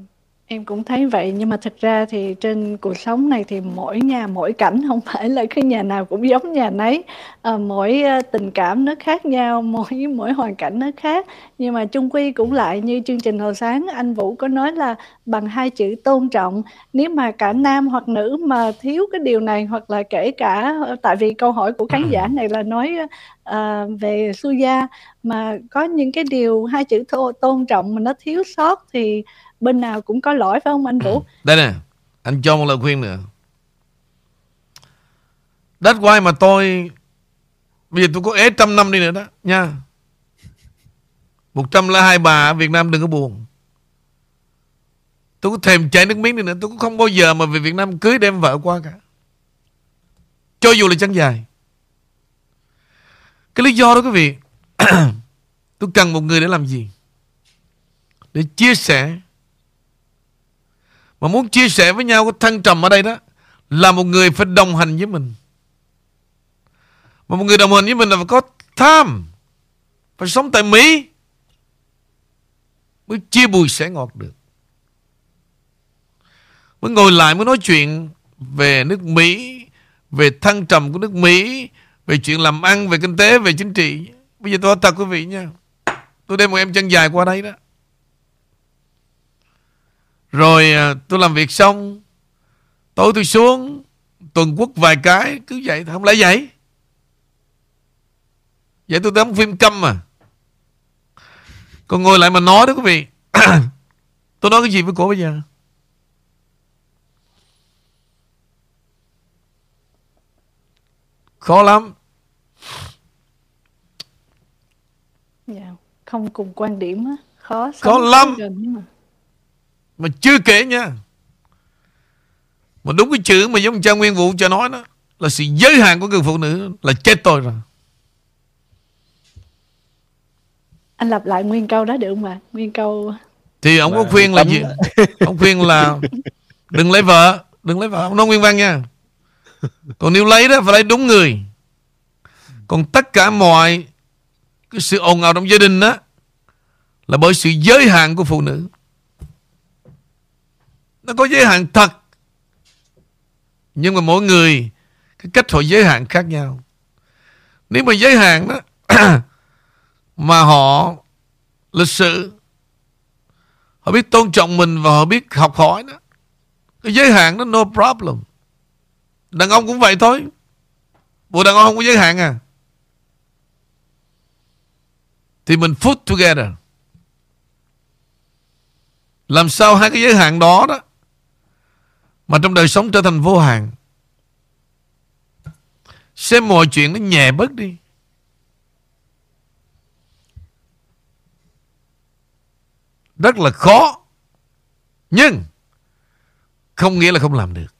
Em cũng thấy vậy nhưng mà thực ra thì trên cuộc sống này thì mỗi nhà mỗi cảnh không phải là cái nhà nào cũng giống nhà nấy. À, mỗi ờ, tình cảm nó khác nhau mỗi mỗi hoàn cảnh nó khác. Nhưng mà chung quy cũng lại như chương trình hồi sáng anh Vũ có nói là bằng hai chữ tôn trọng. Nếu mà cả nam hoặc nữ mà thiếu cái điều này hoặc là kể cả ờ, tại vì câu hỏi của khán giả này là nói à, về Suya mà có những cái điều hai chữ tôn trọng mà nó thiếu sót thì bên nào cũng có lỗi, phải không anh Vũ? Ừ. Đây nè, Anh cho một lời khuyên nữa. That's why mà tôi, Bây giờ tôi có ế trăm năm đi nữa đó, Nha. Một trăm là hai bà ở Việt Nam đừng có buồn. Tôi có thèm chảy nước miếng đi nữa, Tôi cũng không bao giờ mà về Việt Nam cưới đem vợ qua cả. Cho dù là chân dài. Cái lý do đó quý vị, Tôi cần một người để làm gì? Để chia sẻ mà muốn chia sẻ với nhau cái thăng trầm ở đây đó Là một người phải đồng hành với mình. Mà một người đồng hành với mình là phải có tham Phải sống tại Mỹ Mới chia bùi sẻ ngọt được. Mới ngồi lại mới nói chuyện Về nước Mỹ Về thăng trầm của nước Mỹ Về chuyện làm ăn, về kinh tế, về chính trị. Bây giờ tôi nói thật quý vị nha Tôi đem một em chân dài qua đây đó rồi à, tôi làm việc xong Tối tôi xuống Tuần quốc vài cái Cứ vậy Không lẽ vậy? Vậy tôi đóng phim câm mà Còn ngồi lại mà nói đó quý vị. Tôi nói cái gì với cô bây giờ? Khó lắm. Dạ, không cùng quan điểm á, khó Khó lắm. Mà. Chưa kể nha. Mà đúng cái chữ mà giống cha Nguyên Vũ cho nói đó Là sự giới hạn của người phụ nữ Là chết tôi rồi. Anh lặp lại nguyên câu đó được không ạ? Nguyên câu Thì ông có khuyên là gì? Ông khuyên là Đừng lấy vợ Đừng lấy vợ. Ông nói nguyên văn nha. Còn nếu lấy đó phải lấy đúng người. Còn tất cả mọi Cái sự ồn ào trong gia đình đó Là bởi sự giới hạn của phụ nữ nó có giới hạn thật. Nhưng mà mỗi người, Cái cách họ giới hạn khác nhau. Nếu mà giới hạn đó, Mà họ Lịch sự, Họ biết tôn trọng mình Và họ biết học hỏi đó, Cái giới hạn đó no problem. Đàn ông cũng vậy thôi. Bộ đàn ông không có giới hạn à. Thì mình put together. Làm sao hai cái giới hạn đó đó mà trong đời sống trở thành vô hạn, Xem mọi chuyện nó nhẹ bớt đi. Rất là khó, Nhưng Không nghĩa là không làm được.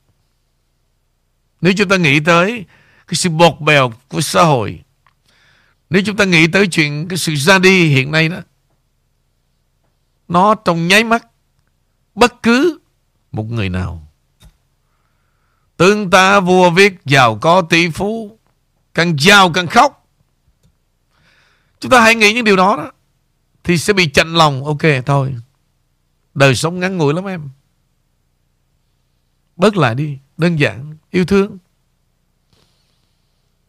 Nếu chúng ta nghĩ tới Cái sự bột bèo của xã hội, Nếu chúng ta nghĩ tới chuyện Cái sự ra đi hiện nay đó, Nó trong nháy mắt Bất cứ Một người nào Tướng ta vua viết Giàu có tỷ phú, Càng giàu càng khóc. Chúng ta hãy nghĩ những điều đó đó, Thì sẽ bị chạnh lòng. Ok, thôi. Đời sống ngắn ngủi lắm em. Bớt lại đi, Đơn giản, Yêu thương.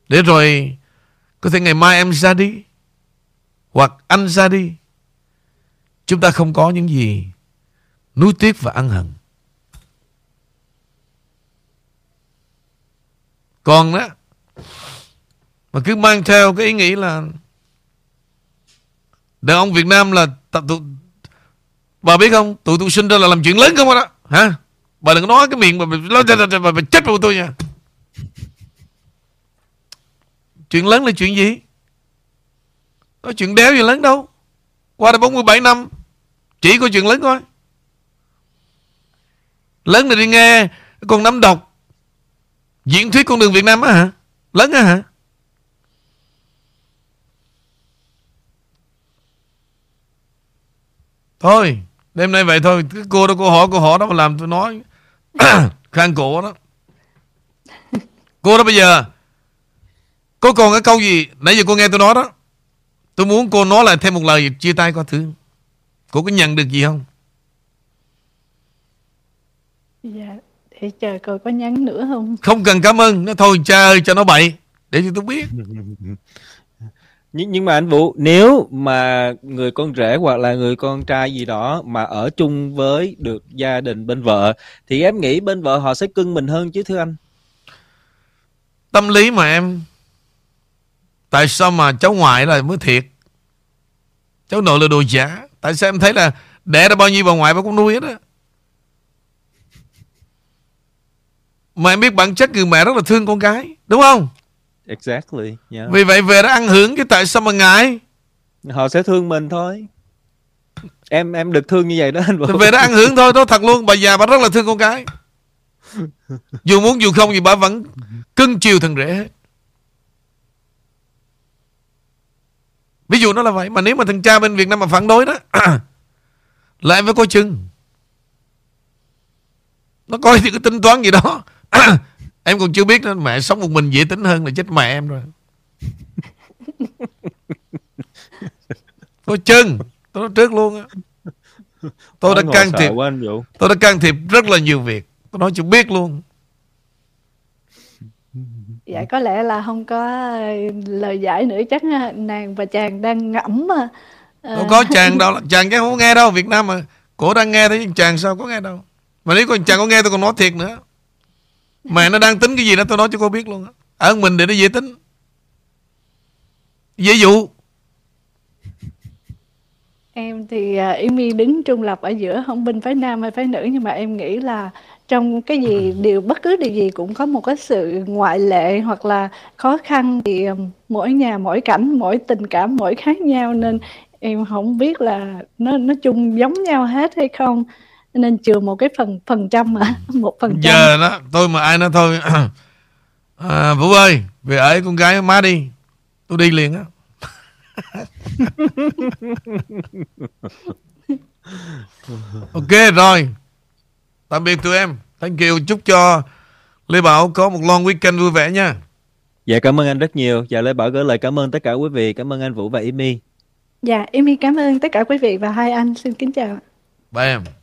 Để rồi, Có thể ngày mai em ra đi, Hoặc anh ra đi, Chúng ta không có những gì Nuối tiếc và ăn hận. Còn đó Mà cứ mang theo cái ý nghĩ là Đàn ông Việt Nam là tập tụ Bà biết không? Tụi tôi sinh ra là làm chuyện lớn không đó? Hả? Bà đừng nói cái miệng mà bà, bà, bà, bà, bà, bà chết vào tôi nha. Chuyện lớn là chuyện gì? Có chuyện đéo gì lớn đâu. Qua đây 47 năm Chỉ có chuyện lớn thôi. Lớn là đi nghe Con nắm độc Diễn thuyết con đường Việt Nam á hả? Lớn á hả? Thôi Đêm nay vậy thôi. Cái cô đó cô hỏi cô hỏi đó mà làm tôi nói. Khang cổ đó. Cô đó bây giờ Có còn cái câu gì? Nãy giờ cô nghe tôi nói đó. Tôi muốn cô nói lại thêm một lời chia tay coi thử. Cô có nhận được gì không? Dạ, để chờ coi có nhắn nữa không? Không cần cảm ơn Nó thôi cha ơi cho nó bậy. Để cho tôi biết. Nhưng nhưng mà anh Vũ nếu mà người con rể hoặc là người con trai gì đó mà ở chung với được gia đình bên vợ thì em nghĩ bên vợ họ sẽ cưng mình hơn chứ thưa anh? Tâm lý mà em. Tại sao mà cháu ngoại là mới thiệt? Cháu nội là đồ giả. Tại sao em thấy là Đẻ ra bao nhiêu bà ngoại bà cũng nuôi hết á Mà em biết bản chất người mẹ rất là thương con gái Đúng không? Exactly yeah. Vì vậy về đó ăn hưởng cái tại sao mà ngại? Họ sẽ thương mình thôi. Em em được thương như vậy đó anh Vũ. Về đó ăn hưởng thôi Đó thật luôn Bà già bà rất là thương con gái. Dù muốn dù không thì bà vẫn Cưng chiều thằng rể hết. Ví dụ nó là vậy Mà nếu mà thằng cha bên Việt Nam mà phản đối đó Là em phải coi chừng. Nó coi thì cái tính toán gì đó Em còn chưa biết nữa Mẹ sống một mình dễ tính hơn là chết mẹ em rồi. Coi chừng Tôi nói trước luôn á. Tôi đã can thiệp Tôi đã can thiệp rất là nhiều việc. Tôi nói chưa biết luôn. Dạ có lẽ là không có lời giải nữa chắc nàng và chàng đang ngẫm mà. Ờ, Đâu có chàng đâu Chàng chắc không có nghe đâu Việt Nam mà. Cổ đang nghe thấy chàng sao có nghe đâu. Mà nếu còn chàng có nghe tôi còn nói thiệt nữa Mẹ nó đang tính cái gì đó tôi nói cho cô biết luôn á. Ở mình để nó dễ tính. Ví dụ. Em thì à, Ymi đứng trung lập ở giữa không bên phái nam hay phái nữ nhưng mà em nghĩ là trong cái gì điều bất cứ điều gì cũng có một cái sự ngoại lệ hoặc là khó khăn thì um, mỗi nhà mỗi cảnh mỗi tình cảm mỗi khác nhau. Nên em không biết là nó nó chung giống nhau hết hay không nên trừ một cái phần phần trăm mà một phần trăm. Giờ đó tôi mà ai nói thôi. À, vũ ơi về ở với con gái má đi. Tôi đi liền á. Ok rồi. Tạm biệt tụi em. Thank you. Chúc cho lê bảo có một long weekend vui vẻ nha. Dạ cảm ơn anh rất nhiều. Dạ Lê Bảo gửi lời cảm ơn tất cả quý vị. Cảm ơn anh Vũ và Amy. dạ Ymi cảm ơn tất cả quý vị và hai anh. Xin kính chào. Bye em